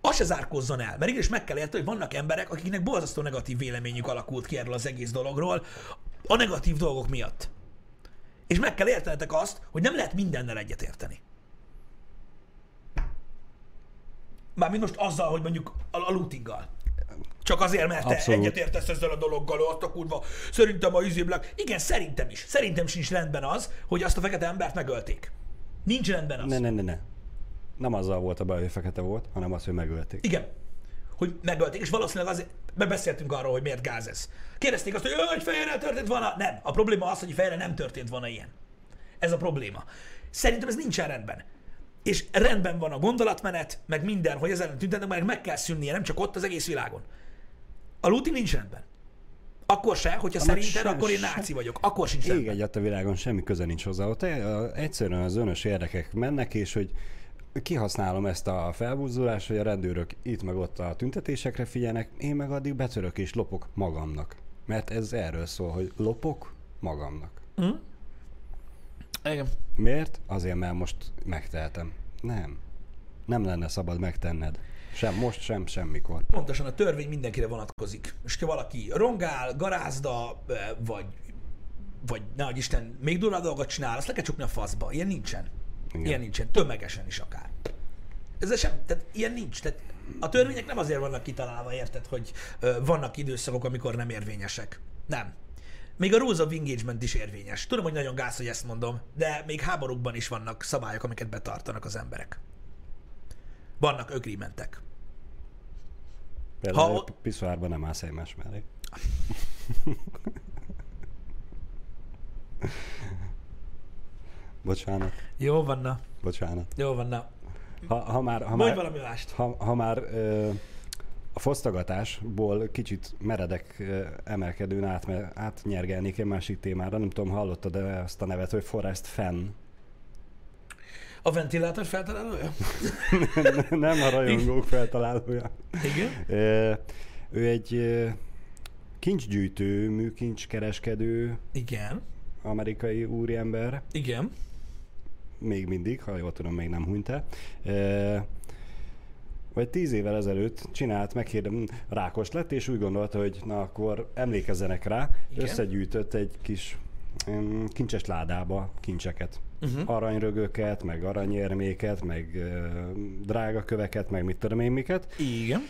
Speaker 1: az se zárkózzon el, mert igenis meg kell érteni, hogy vannak emberek, akiknek borzasztó negatív véleményük alakult ki erről az egész dologról, a negatív dolgok miatt. És meg kell értenetek azt, hogy nem lehet mindennel egyetérteni. Mármint most azzal, hogy mondjuk a, a lootinggal. Csak azért, mert te
Speaker 2: Abszolút.
Speaker 1: egyetértesz ezzel a dologgal, ott a kurva, szerintem a izéblek. Igen, szerintem is. Szerintem sincs rendben az, hogy azt a fekete embert megölték. Nincs rendben az.
Speaker 2: Ne, ne, ne, ne. Nem azzal volt a baj, hogy fekete volt, hanem az, hogy megölték.
Speaker 1: Igen. Hogy megölték, és valószínűleg azért, beszéltünk arról, hogy miért gáz ez. Kérdezték azt, hogy "Ö, egy fejre történt volna. Nem. A probléma az, hogy fejre nem történt volna ilyen. Ez a probléma. Szerintem ez nincsen rendben. És rendben van a gondolatmenet, meg minden, hogy ezen tüntetnek, meg meg kell szűnnie, nem csak ott, az egész világon. A looting nincs rendben. Akkor se, hogyha
Speaker 2: Annak
Speaker 1: szerinted,
Speaker 2: sem-
Speaker 1: akkor én
Speaker 2: sem-
Speaker 1: náci vagyok. Akkor sincs
Speaker 2: Ég
Speaker 1: rendben.
Speaker 2: egyet a világon semmi köze nincs hozzá. Ott e- egyszerűen az önös érdekek mennek, és hogy kihasználom ezt a felbúzulást, hogy a rendőrök itt meg ott a tüntetésekre figyelnek, én meg addig betörök és lopok magamnak. Mert ez erről szól, hogy lopok magamnak.
Speaker 1: Igen.
Speaker 2: Miért? Azért, mert most megtehetem. Nem. Nem lenne szabad megtenned. Sem most, sem semmikor.
Speaker 1: Pontosan a törvény mindenkire vonatkozik. És ha valaki rongál, garázda, vagy, vagy ne Isten, még durva dolgot csinál, azt le kell csukni a faszba. Ilyen nincsen.
Speaker 2: Igen.
Speaker 1: Ilyen nincsen. Tömegesen is akár. Ez sem, tehát ilyen nincs. Tehát a törvények nem azért vannak kitalálva, érted, hogy ö, vannak időszakok, amikor nem érvényesek. Nem. Még a Rules of Engagement is érvényes. Tudom, hogy nagyon gáz, hogy ezt mondom, de még háborúkban is vannak szabályok, amiket betartanak az emberek. Vannak agreementek.
Speaker 2: Például
Speaker 1: Ha-
Speaker 2: piszoárban nem állsz egymás mellé. Bocsánat,
Speaker 1: Jó van, na.
Speaker 2: bocsánat.
Speaker 1: Jó van, na.
Speaker 2: Ha, ha már, ha
Speaker 1: Mondj
Speaker 2: már,
Speaker 1: valami mást.
Speaker 2: ha, ha már ö, a fosztogatásból kicsit meredek ö, emelkedőn át, átnyergelnék egy másik témára, nem tudom, hallottad de azt a nevet, hogy Forrest Fenn.
Speaker 1: A ventilátor feltalálója?
Speaker 2: nem a rajongók feltalálója.
Speaker 1: Igen.
Speaker 2: Ö, ő egy kincsgyűjtő, műkincskereskedő,
Speaker 1: Igen.
Speaker 2: amerikai úriember,
Speaker 1: Igen.
Speaker 2: Még mindig, ha jól tudom, még nem hunyt el. E, vagy tíz évvel ezelőtt csinált, megkérdem, rákos lett, és úgy gondolta, hogy na akkor emlékezzenek rá,
Speaker 1: Igen.
Speaker 2: Összegyűjtött egy kis kincses ládába kincseket.
Speaker 1: Uh-huh.
Speaker 2: Arany-rögöket, meg aranyérméket, meg drága köveket, meg mit tudom én miket.
Speaker 1: Igen.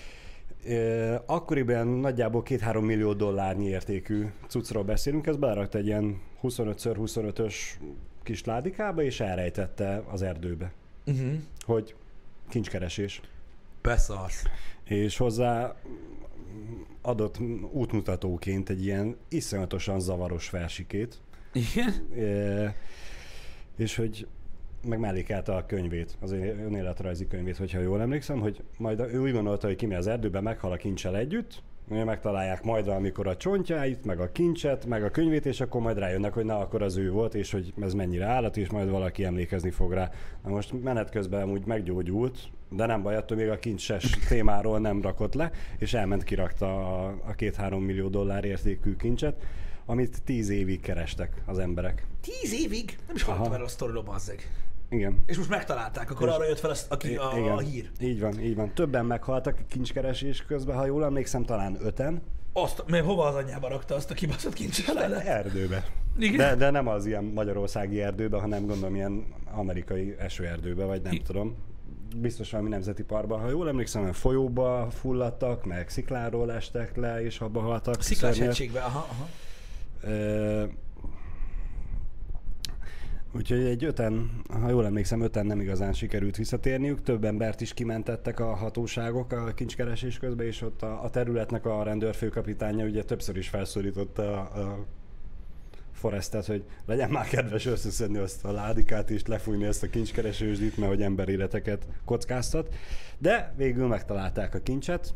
Speaker 2: Akkoriban nagyjából 2-3 millió dollárnyi értékű cuccról beszélünk, ez belerakta egy ilyen 25x25-ös kis ládikába, és elrejtette az erdőbe,
Speaker 1: Uh-huh.
Speaker 2: hogy kincskeresés.
Speaker 1: Beszarsz.
Speaker 2: És hozzá adott útmutatóként egy ilyen iszonyatosan zavaros versikét,
Speaker 1: Igen.
Speaker 2: Ö, és hogy meg mellékelte a könyvét, az önéletrajzi könyvét, hogyha jól emlékszem, hogy majd ő úgy gondolta, hogy kimegy az erdőbe, meghal a kincsel együtt, megtalálják majd amikor a csontjáit, meg a kincset, meg a könyvét, és akkor majd rájönnek, hogy na, akkor az ő volt, és hogy ez mennyire állat, és majd valaki emlékezni fog rá. Na most menet közben amúgy meggyógyult, de nem baj, attól még a kincses témáról nem rakott le, és elment kirakta a, a két-három millió dollár értékű kincset, amit tíz évig kerestek az emberek.
Speaker 1: Tíz évig? Nem is hallottam erről a sztoriról, bazzeg.
Speaker 2: Igen.
Speaker 1: És most megtalálták, akkor
Speaker 2: És-
Speaker 1: arra jött fel az, aki,
Speaker 2: I-
Speaker 1: a,
Speaker 2: igen.
Speaker 1: a hír.
Speaker 2: Így van, így van. Többen meghaltak kincskeresés közben, ha jól emlékszem, talán öten.
Speaker 1: Azt, mert hova az anyjába rakta azt a kibaszott kincses lelet?
Speaker 2: Erdőbe.
Speaker 1: Igen?
Speaker 2: De, de nem az ilyen magyarországi erdőbe, hanem gondolom ilyen amerikai esőerdőbe, vagy nem
Speaker 1: I-
Speaker 2: tudom. Biztos valami nemzeti parkban. Ha jól emlékszem, olyan folyóba fulladtak, meg szikláról estek le, és abba haltak.
Speaker 1: Sziklás hegységbe, aha, aha.
Speaker 2: Ö, Úgyhogy egy öten, ha jól emlékszem, öten nem igazán sikerült visszatérniük. Több embert is kimentettek a hatóságok a kincskeresés közben, és ott a, a területnek a rendőrfőkapitánya ugye többször is felszólította a, a Forestet, hogy legyen már kedves összeszedni azt a ládikát és lefújni ezt a kincskeresősdit, mert hogy emberéleteket kockáztat. De végül megtalálták a kincset,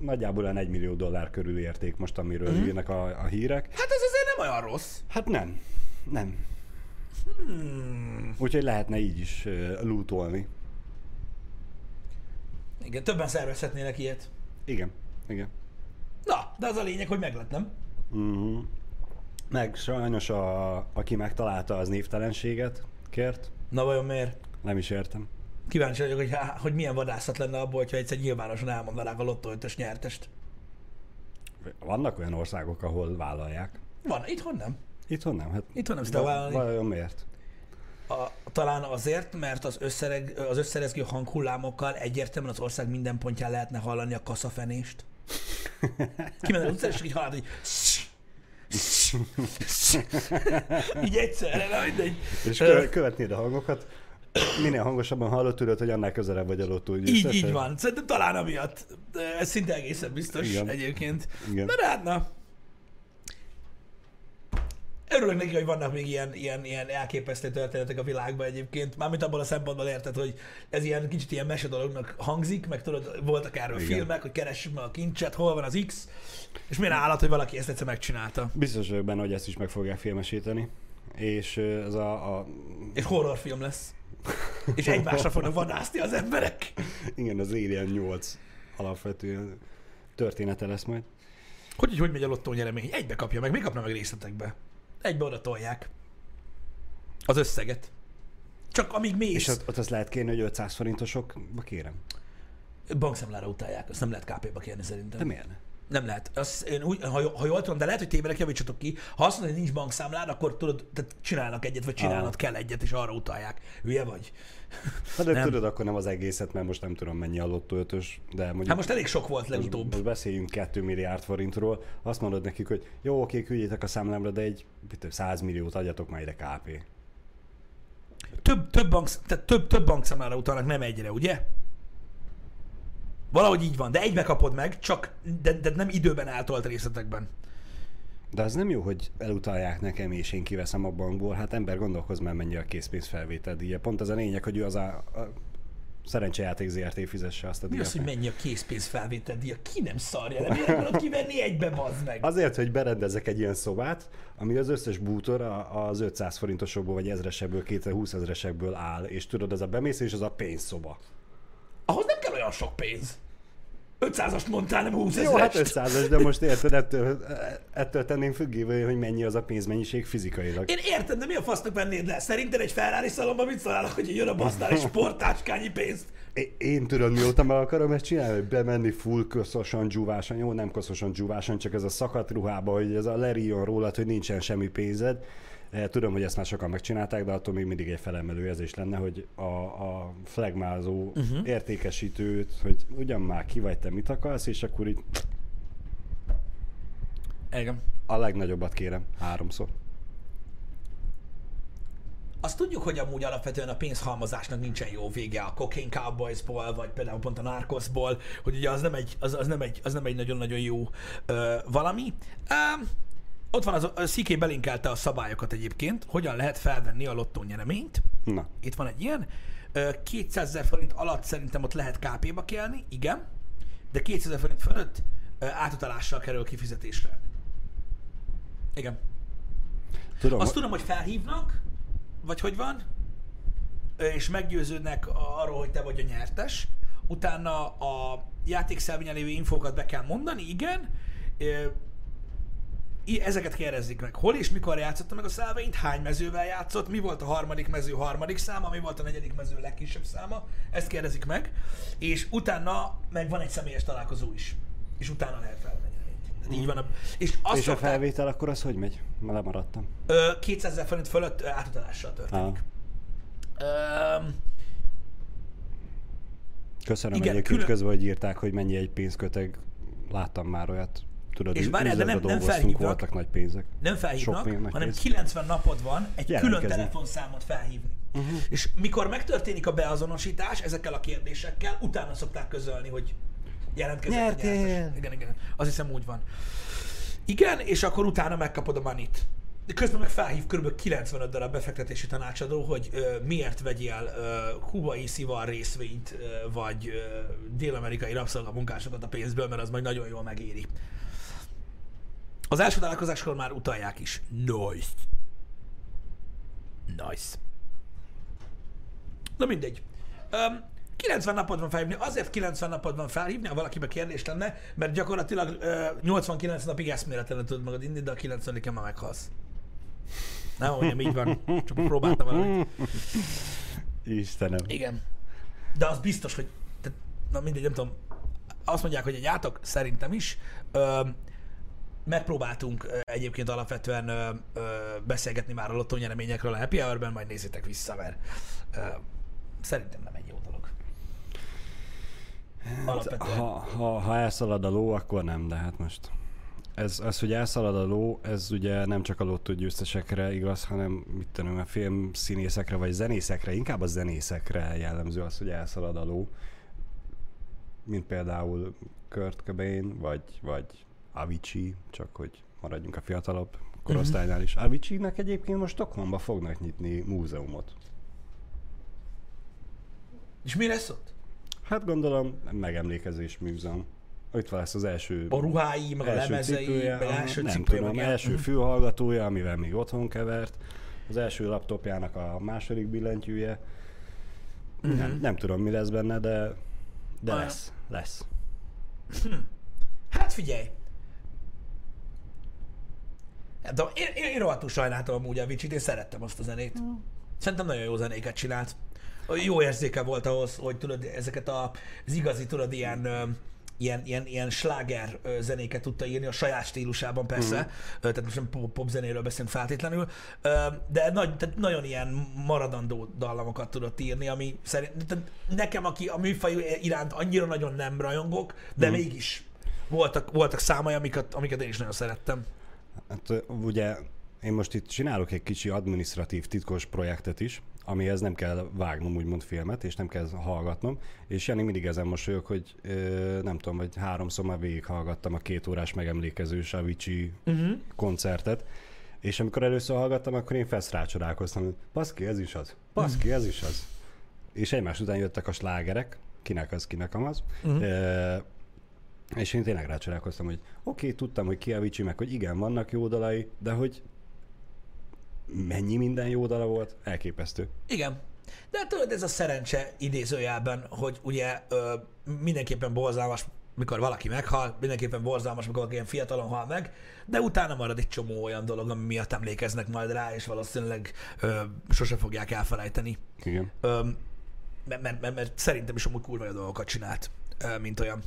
Speaker 2: nagyjából olyan 1 millió dollár körül érték most, amiről
Speaker 1: Mhm.
Speaker 2: uh-huh. írnak a, a hírek.
Speaker 1: Hát ez azért nem olyan rossz.
Speaker 2: Hát nem, nem.
Speaker 1: Hmm.
Speaker 2: Úgyhogy lehetne így is lootolni.
Speaker 1: Igen, többen szervezhetnének ilyet.
Speaker 2: Igen, igen.
Speaker 1: Na, de az a lényeg, hogy meg lett, nem?
Speaker 2: Uh-huh. Meg sajnos, a, aki megtalálta az névtelenséget kért,
Speaker 1: Na vajon miért?
Speaker 2: nem is értem.
Speaker 1: Kíváncsi vagyok, hogy, há, hogy milyen vadászat lenne abból, hogyha egyszer nyilvánosan elmondanák a lottó ötös nyertest.
Speaker 2: Vannak olyan országok, ahol vállalják.
Speaker 1: Van, itthon nem.
Speaker 2: Itthon nem, hát
Speaker 1: Itthon nem szokták vállalni.
Speaker 2: Vajon miért?
Speaker 1: A, talán azért, mert az, összereg, az összerezgő hanghullámokkal egyértelműen az ország minden pontján lehetne hallani a kaszafenést. Kimenne az utcára, és így hallod, hogy így egyszerre, na mindegy.
Speaker 2: És kö- követnéd a hangokat, minél hangosabban hallod, tudod, hogy annál közelebb vagy a lottó
Speaker 1: Így, így van. Szerintem talán amiatt. Ez szinte egészen biztos
Speaker 2: Igen.
Speaker 1: egyébként.
Speaker 2: Igen.
Speaker 1: Na hát na. Örülök neki, hogy vannak még ilyen, ilyen, ilyen elképesztő történetek a világban egyébként. Mármint abban a szempontból érted, hogy ez ilyen kicsit ilyen mese dolognak hangzik, meg tudod, voltak erről
Speaker 2: Igen.
Speaker 1: filmek, hogy keressük meg a kincset, hol van az X, és milyen állat, hogy valaki ezt egyszer megcsinálta.
Speaker 2: Biztos vagyok benne, hogy ezt is meg fogják filmesíteni. És ez a, a
Speaker 1: És horrorfilm lesz. És egymásra fognak vadászni az emberek.
Speaker 2: igen, az Alien 8 alapvetően története lesz majd.
Speaker 1: Hogy hogy megy a lottó nyeremény? Egybe kapja meg, mi kapna meg részletekbe? Egybe oda tolják. Az összeget. Csak amíg mész,
Speaker 2: És ott, ott azt lehet kérni, hogy 500 forintosokba kérem.
Speaker 1: bankszámlára utálják, azt nem lehet KP-ba kérni szerintem.
Speaker 2: De miért?
Speaker 1: Nem lehet. Azt én úgy, ha, ha jól tudom, de lehet, hogy tévedek, javítsatok ki. Ha azt mondod, hogy nincs bankszámlád, akkor tudod, tehát csinálnak egyet, vagy csinálnod
Speaker 2: Ah.
Speaker 1: kell egyet, és arra utalják. Hülye vagy.
Speaker 2: Hát de
Speaker 1: Nem.
Speaker 2: tudod, akkor nem az egészet, mert most nem tudom mennyi a lottó ötös, de mondjuk...
Speaker 1: Hát most elég sok volt legutóbb.
Speaker 2: most beszéljünk 2 milliárd forintról, azt mondod nekik, hogy jó, oké, küldjétek a számlámra, de egy mit tudom, 100 milliót adjatok már ide KP.
Speaker 1: Több, több, bank, tehát több, több bankszámlára utalnak, nem egyre, ugye? Valahogy így van, de egybe kapod meg, csak de, de nem időben eltolt részletekben.
Speaker 2: De az nem jó, hogy elutalják nekem, és én kiveszem a bankból. Hát ember gondolkoz már mennyi a készpénz felvétel díja. Pont az a lényeg, hogy ő az a, a szerencsejáték ZRT fizesse azt a
Speaker 1: Mi
Speaker 2: díjat.
Speaker 1: az, hogy mennyi a készpénz felvétel díja? Ki nem szarja, nem miért akarod kivenni egybe, bazd meg?
Speaker 2: Azért, hogy berendezek egy ilyen szobát, ami az összes bútor az 500 forintosokból, vagy ezresekből, 20 ezresekből áll, és tudod, az a bemész, és az a pénzszoba.
Speaker 1: Ahhoz nem kell olyan sok pénz. 500-ast mondtál, nem 20
Speaker 2: Jó, hát
Speaker 1: ezerest.
Speaker 2: 500 de most érted, ettől, ettől tenném függővé, hogy mennyi az a pénzmennyiség fizikailag.
Speaker 1: Én értem, de mi a fasznak vennéd le? Szerinted egy Ferrari szalomban mit szólálok, hogy jön a basznál egy sportáskányi pénzt?
Speaker 2: É- Én tudod, mióta meg akarom ezt csinálni, hogy bemenni full koszosan, dzsúvásan, jó, nem koszosan, dzsúvásan, csak ez a szakadt ruhába, hogy ez a lerírjon rólad, hogy nincsen semmi pénzed. Eh, Tudom, hogy ezt már sokan megcsinálták, de attól még mindig egy felemelő érzés lenne, hogy a, a flagmázó uh-huh. értékesítőt, hogy ugyan már ki vagy te, mit akarsz, és akkor így
Speaker 1: Igen.
Speaker 2: a legnagyobbat kérem, háromszor.
Speaker 1: Azt tudjuk, hogy amúgy alapvetően a pénzhalmozásnak nincsen jó vége a Cocaine Cowboysból, vagy például pont a Narcosból, hogy ugye az nem egy, az, az nem egy, az nem egy nagyon-nagyon jó ö, valami. Um, ott van az, a CK belinkelte a szabályokat egyébként, hogyan lehet felvenni a lottó nyereményt.
Speaker 2: Na,
Speaker 1: Itt van egy ilyen. Ö, 200 ezer forint alatt szerintem ott lehet KP-ba kelni, igen, de 200 ezer forint fölött átutalással kerül kifizetésre. Igen.
Speaker 2: tudom,
Speaker 1: Azt tudom, hogy felhívnak, vagy hogy van, és meggyőződnek arról, hogy te vagy a nyertes. Utána a játékszelvényen lévő infókat be kell mondani, igen. Ezeket kérdezik meg. Hol és mikor játszotta meg a szelvényt, hány mezővel játszott, mi volt a harmadik mező harmadik száma, mi volt a negyedik mező legkisebb száma, ezt kérdezik meg, és utána meg van egy személyes találkozó is, és utána lehet felvenni. Tehát így van. A, és azt
Speaker 2: és a felvétel akkor az hogy megy? Már lemaradtam.
Speaker 1: Ö, 200 ezer forint fölött átutalással történik. Öm,
Speaker 2: Köszönöm
Speaker 1: Igen,
Speaker 2: egyébként
Speaker 1: külön-
Speaker 2: közben, hogy írták, hogy mennyi egy pénzköteg. Láttam már olyat. Tudod,
Speaker 1: És várjál, de nem- nem felhívnak.
Speaker 2: voltak nagy pénzek.
Speaker 1: nem felhívnak,
Speaker 2: pénznek
Speaker 1: hanem
Speaker 2: kész.
Speaker 1: 90 napod van egy külön
Speaker 2: Jelentkezni.
Speaker 1: telefonszámot felhívni. Uh-huh. És mikor megtörténik a beazonosítás ezekkel a kérdésekkel, utána szokták közölni, hogy jelentkezett
Speaker 2: Nyertél!
Speaker 1: Igen, igen. Azt hiszem úgy van. Igen, és akkor utána megkapod a manit. közben meg felhív kb. 95 darab befektetési tanácsadó, hogy ö, miért vegyél ö, kubai szivar részvényt, ö, vagy ö, dél-amerikai rabszolgamunkásokat a pénzből, mert az majd nagyon jól megéri. Az első találkozáskor már utalják is. Nice. Nice. Na mindegy. Um, 90 napod van felhívni. Azért 90 napod van felhívni, ha valakibe kérdés lenne, mert gyakorlatilag uh, 89 napig eszméletlenül tudod magad inni, de a 90 már meghalsz. Nem, hogy nem így van. Csak próbáltam valamit.
Speaker 2: Istenem.
Speaker 1: Igen. De az biztos, hogy... Tehát, na mindegy, nem tudom. Azt mondják, hogy egy átok, szerintem is. Ö, megpróbáltunk egyébként alapvetően ö, ö, beszélgetni már a lottónyereményekről a Happy Hour-ben, majd nézzétek vissza, mert ö, szerintem nem egy jó dolog. Alapvetően.
Speaker 2: Ha, ha, ha elszalad a ló, akkor nem, de hát most... Ez, az, hogy elszalad a ló, ez ugye nem csak a lottó győztesekre igaz, hanem mit tudom, a filmszínészekre vagy zenészekre, inkább a zenészekre jellemző az, hogy elszalad a ló. Mint például Kurt Cobain, vagy, vagy Avicii, csak hogy maradjunk a fiatalabb korosztálynál is. Avicii-nek egyébként most Stockholmba fognak nyitni múzeumot.
Speaker 1: És mi lesz ott?
Speaker 2: Hát gondolom megemlékezés múzeum. Itt lesz az első
Speaker 1: A ruhái, meg a
Speaker 2: első
Speaker 1: lemezei,
Speaker 2: cipője,
Speaker 1: meg első
Speaker 2: nem
Speaker 1: cipője,
Speaker 2: tudom,
Speaker 1: meg
Speaker 2: első fülhallgatója, amivel még otthon kevert, az első laptopjának a második billentyűje.
Speaker 1: Mhm.
Speaker 2: Nem, nem tudom, mi lesz benne, de, de
Speaker 1: Ah.
Speaker 2: lesz, lesz.
Speaker 1: Hát figyelj! Nem tudom, én, én, én rohadtul sajnáltam amúgy a Vicsit, én szerettem azt a zenét. Szerintem nagyon jó zenéket csinált. Jó érzéke volt ahhoz, hogy tudod, ezeket a, az igazi, tudod, ilyen, ilyen, ilyen, ilyen sláger zenéket tudta írni, a saját stílusában persze, mm. tehát most nem pop, zenéről beszélünk feltétlenül, de nagy, tehát nagyon ilyen maradandó dallamokat tudott írni, ami szerint, tehát nekem, aki a műfaj iránt annyira nagyon nem rajongok, de mm. mégis voltak, voltak számai, amiket, amiket én is nagyon szerettem.
Speaker 2: Hát ugye én most itt csinálok egy kicsi administratív titkos projektet is, amihez nem kell vágnom úgymond filmet, és nem kell hallgatnom, és Jani mindig ezen mosolyog, hogy ö, nem tudom, hogy háromszor már végighallgattam a két órás megemlékezős Avicii
Speaker 1: Uh-huh.
Speaker 2: koncertet, és amikor először hallgattam, akkor én felszrácsodálkoztam, hogy baszki, ez is az, baszki, ez is az. És egymás után jöttek a slágerek, kinek az, kinek az.
Speaker 1: Mhm.
Speaker 2: Ö, és én tényleg rácsodálkoztam, hogy oké, okay, tudtam, hogy ki meg hogy igen, vannak jó dalai, de hogy mennyi minden jó dala volt, elképesztő.
Speaker 1: Igen. De hát tudod, ez a szerencse idézőjelben, hogy ugye ö, mindenképpen borzalmas, mikor valaki meghal, mindenképpen borzalmas, mikor valaki ilyen fiatalon hal meg, de utána marad egy csomó olyan dolog, ami miatt emlékeznek majd rá, és valószínűleg ö, sose fogják elfelejteni.
Speaker 2: Igen.
Speaker 1: Ö, mert, mert, mert, mert szerintem is amúgy kurva jó dolgokat csinált, mint olyan.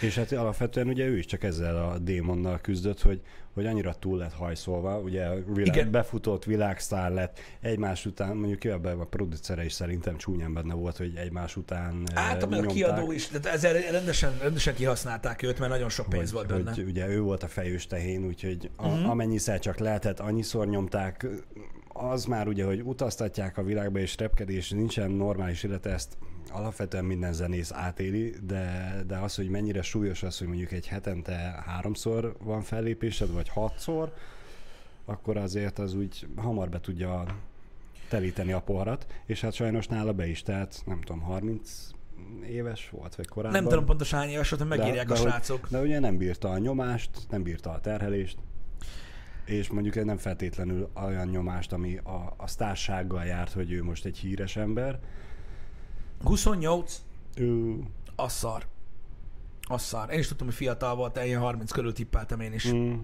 Speaker 2: És hát alapvetően ugye ő is csak ezzel a démonnal küzdött, hogy, hogy annyira túl lett hajszolva, ugye világ,
Speaker 1: Igen.
Speaker 2: befutott világsztár lett, egymás után, mondjuk ebben a producere is szerintem csúnyán benne volt, hogy egymás után
Speaker 1: Hát, a
Speaker 2: nyomták,
Speaker 1: kiadó is, de ezzel rendesen, rendesen kihasználták őt, mert nagyon sok pénz
Speaker 2: hogy,
Speaker 1: volt benne.
Speaker 2: hogy ugye ő volt a fejős tehén, úgyhogy a, uh-huh. amennyiszer csak lehetett, annyiszor nyomták, az már ugye, hogy utaztatják a világba és repkedés, nincsen normális élete, ezt alapvetően minden zenész átéli, de, de az, hogy mennyire súlyos az, hogy mondjuk egy hetente háromszor van fellépésed, vagy hatszor, akkor azért az úgy hamar be tudja telíteni a poharat, és hát sajnos nála be is, tehát nem tudom, 30 éves volt, vagy korábban.
Speaker 1: Nem tudom pontosan hány éves volt, hogy megírják a
Speaker 2: hogy-
Speaker 1: srácok.
Speaker 2: de ugye nem bírta a nyomást, nem bírta a terhelést, és mondjuk ez nem feltétlenül olyan nyomást, ami a, a sztársággal járt, hogy ő most egy híres ember.
Speaker 1: 28,
Speaker 2: Ő,
Speaker 1: az szar. Az szar. Én is tudtam, hogy fiatal volt, ilyen 30 körül tippeltem én is.
Speaker 2: mm,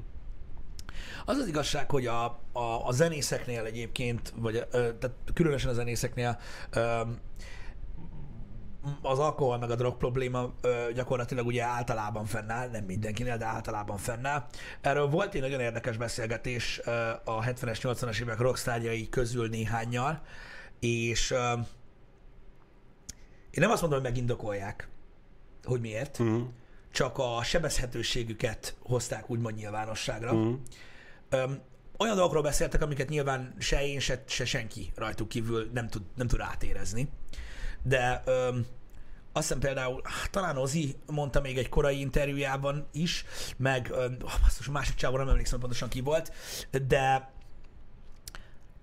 Speaker 1: Az az igazság, hogy a, a, a zenészeknél egyébként, vagy ö, tehát különösen a zenészeknél ö, az alkohol meg a drog probléma ö, gyakorlatilag ugye általában fennáll, nem mindenkinél, de általában fennáll. Erről volt egy nagyon érdekes beszélgetés ö, a 70-es, 80-as évek rockstárjai közül néhányal, és ö, én nem azt mondom, hogy megindokolják, hogy miért,
Speaker 2: mm,
Speaker 1: csak a sebezhetőségüket hozták úgymond nyilvánosságra.
Speaker 2: mm,
Speaker 1: Öm, olyan dolgokról beszéltek, amiket nyilván se én, se, se senki rajtuk kívül nem tud, nem tud átérezni. De öm, azt hiszem például, ah, talán Ozi mondta még egy korai interjújában is, meg oh, basszus, a másik csávon nem emlékszem pontosan ki volt, de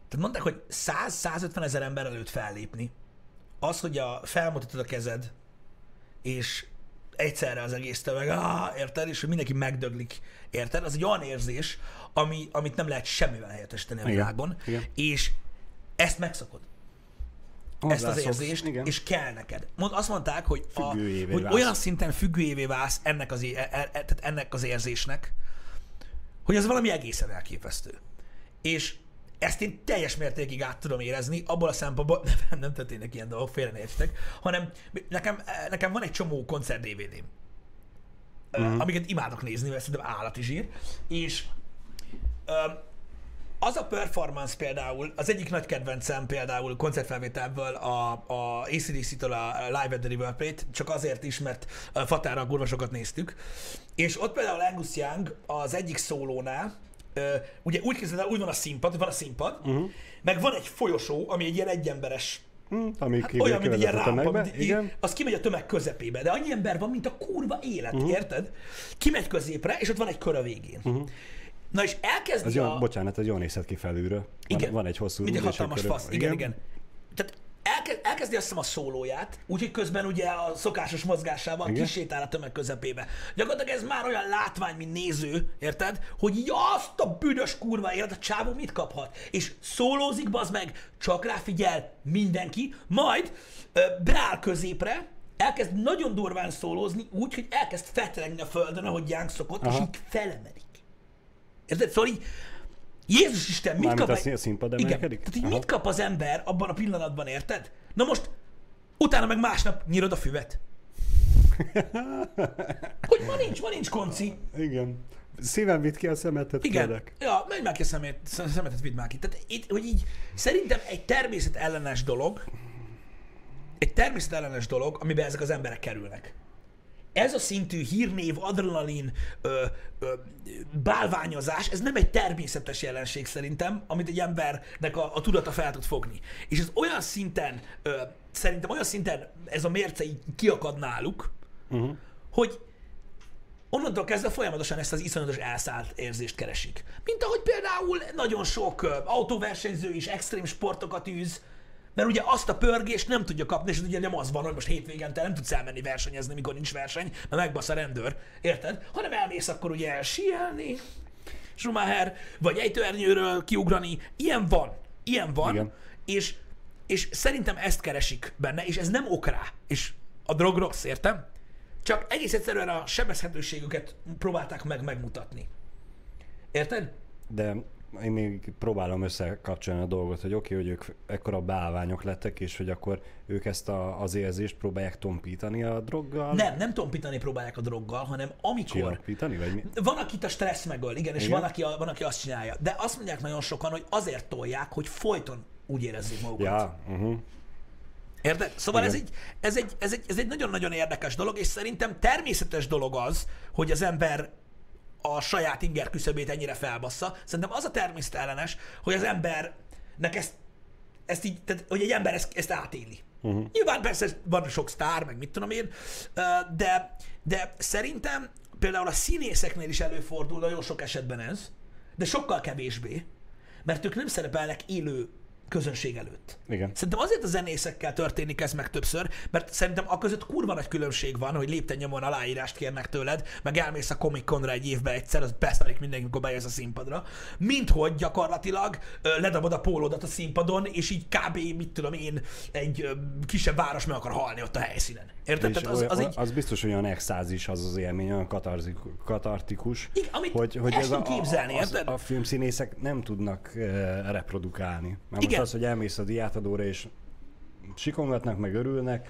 Speaker 1: Tehát mondták, hogy 100-150 ezer ember előtt fellépni, az, hogy a, felmutatod a kezed, és egyszerre az egész tömeg, ah, érted, és hogy mindenki megdöglik, érted? Az egy olyan érzés, ami, amit nem lehet semmivel helyettesíteni a világon,
Speaker 2: igen.
Speaker 1: és ezt megszokod ezt az érzést,
Speaker 2: igen.
Speaker 1: és kell neked. Mond, azt mondták, hogy, a, hogy
Speaker 2: válsz.
Speaker 1: olyan szinten függőjévé válsz ennek az, é- e, e, tehát ennek az érzésnek, hogy az valami egészen elképesztő. És ezt én teljes mértékig át tudom érezni, abból a szempontból, nem, nem történnek ilyen dolgok, félre ne értsetek, hanem nekem, nekem van egy csomó koncert DVD-m, mm. amiket imádok nézni, mert szerintem állati zsír, és az a performance például, az egyik nagy kedvencem például koncertfelvételből a, a ACDC-től a Live at the River Plate, csak azért is, mert a Fatára kurva sokat néztük, és ott például Angus Young az egyik szólónál, ugye úgy képzeld el, úgy van a színpad, hogy van a színpad, uh-huh. meg van egy folyosó, ami egy ilyen egyemberes
Speaker 2: Hm, ami
Speaker 1: Hát olyan, mint egy ilyen rámpa, mint,
Speaker 2: Igen.
Speaker 1: az kimegy a tömeg közepébe, de annyi ember van, mint a kurva élet, uh-huh. érted? Kimegy középre, és ott van egy kör a végén. Uh-huh. Na és elkezdi
Speaker 2: jó,
Speaker 1: a...
Speaker 2: bocsánat, ez jól nézhet ki felülről. Van,
Speaker 1: Igen.
Speaker 2: van egy hosszú
Speaker 1: Mint egy hatalmas fasz. Igen, igen. Tehát elke, elkezdi azt hiszem a szólóját, úgyhogy közben ugye a szokásos mozgásával
Speaker 2: Igen.
Speaker 1: kisétál a tömeg közepébe. Gyakorlatilag ez már olyan látvány, mint néző, érted? Hogy így azt a büdös kurva élet, a csávó mit kaphat? És szólózik, bazd meg, csak rá figyel mindenki, majd ö, beáll középre, elkezd nagyon durván szólózni, úgy, hogy elkezd fetrengni a földön, ahogy Young szokott, és
Speaker 2: Aha.
Speaker 1: így felemelik. Érted? Szóval így, Jézus Isten, mit
Speaker 2: Mármint
Speaker 1: kap
Speaker 2: a szín- a színpad
Speaker 1: Igen, tehát így
Speaker 2: Aha.
Speaker 1: mit kap az ember abban a pillanatban, érted? Na most, utána meg másnap nyírod a füvet. Hogy ma nincs, ma nincs konci.
Speaker 2: Igen. Szívem vitt ki a szemetet,
Speaker 1: Igen.
Speaker 2: kérlek.
Speaker 1: Ja, menj már ki a szemét, szemetet vidd már ki. Tehát itt, hogy így, szerintem egy természet ellenes dolog, egy természet ellenes dolog, amiben ezek az emberek kerülnek. Ez a szintű hírnév, adrenalin, ö, ö, bálványozás, ez nem egy természetes jelenség szerintem, amit egy embernek a, a tudata fel tud fogni. És ez olyan szinten, ö, szerintem olyan szinten ez a mérce így kiakad náluk, uh-huh. hogy onnantól kezdve folyamatosan ezt az iszonyatos elszállt érzést keresik. Mint ahogy például nagyon sok autóversenyző is extrém sportokat űz, mert ugye azt a pörgést nem tudja kapni, és ugye nem az van, hogy most hétvégén te nem tudsz elmenni versenyezni, mikor nincs verseny, mert megbasz a rendőr, érted? Hanem elmész akkor ugye síelni, Schumacher, vagy ejtőernyőről kiugrani. Ilyen van. Ilyen van.
Speaker 2: Igen.
Speaker 1: És, és szerintem ezt keresik benne, és ez nem ok rá. És a drog rossz, értem? Csak egész egyszerűen a sebezhetőségüket próbálták meg megmutatni. Érted?
Speaker 2: De én még próbálom összekapcsolni a dolgot, hogy oké, okay, hogy ők ekkora bálványok lettek, és hogy akkor ők ezt a, az érzést próbálják tompítani a droggal.
Speaker 1: Nem, nem tompítani próbálják a droggal, hanem amikor
Speaker 2: Csillapítani, vagy mi?
Speaker 1: Van, akit a stressz megöl, igen, és
Speaker 2: Igen.
Speaker 1: van aki, van, aki azt csinálja. De azt mondják nagyon sokan, hogy azért tolják, hogy folyton úgy érezzék magukat.
Speaker 2: Ja, uh-huh.
Speaker 1: Érted? Szóval ez
Speaker 2: Igen.
Speaker 1: egy, ez, egy, ez, egy, ez egy nagyon-nagyon érdekes dolog, és szerintem természetes dolog az, hogy az ember a saját inger küszöbét ennyire felbassza. Szerintem az a természetellenes, hogy az embernek ezt, ezt így, tehát, hogy egy ember ezt, ezt átéli. Uh-huh. Nyilván persze van sok sztár, meg mit tudom én, de, de szerintem például a színészeknél is előfordul nagyon sok esetben ez, de sokkal kevésbé, mert ők nem szerepelnek élő közönség előtt.
Speaker 2: Igen.
Speaker 1: Szerintem azért a zenészekkel történik ez meg többször, mert szerintem a között kurva nagy különbség van, hogy lépten nyomon aláírást kérnek tőled, meg elmész a Comic Conra egy évben egyszer, az beszarik mindenki, amikor bejössz a színpadra, mint hogy gyakorlatilag ledobod a pólódat a színpadon, és így kb. mit tudom én, egy kisebb város meg akar halni ott a helyszínen. Érted? Tehát az, az, egy,
Speaker 2: az biztos, hogy olyan extázis az az élmény, olyan katarzik, katartikus,
Speaker 1: Igen, amit
Speaker 2: hogy, hogy ez a,
Speaker 1: képzelni,
Speaker 2: az,
Speaker 1: érted?
Speaker 2: a filmszínészek nem tudnak reprodukálni. Mert
Speaker 1: Igen.
Speaker 2: Most az, hogy elmész a diátadóra és sikongatnak, meg örülnek,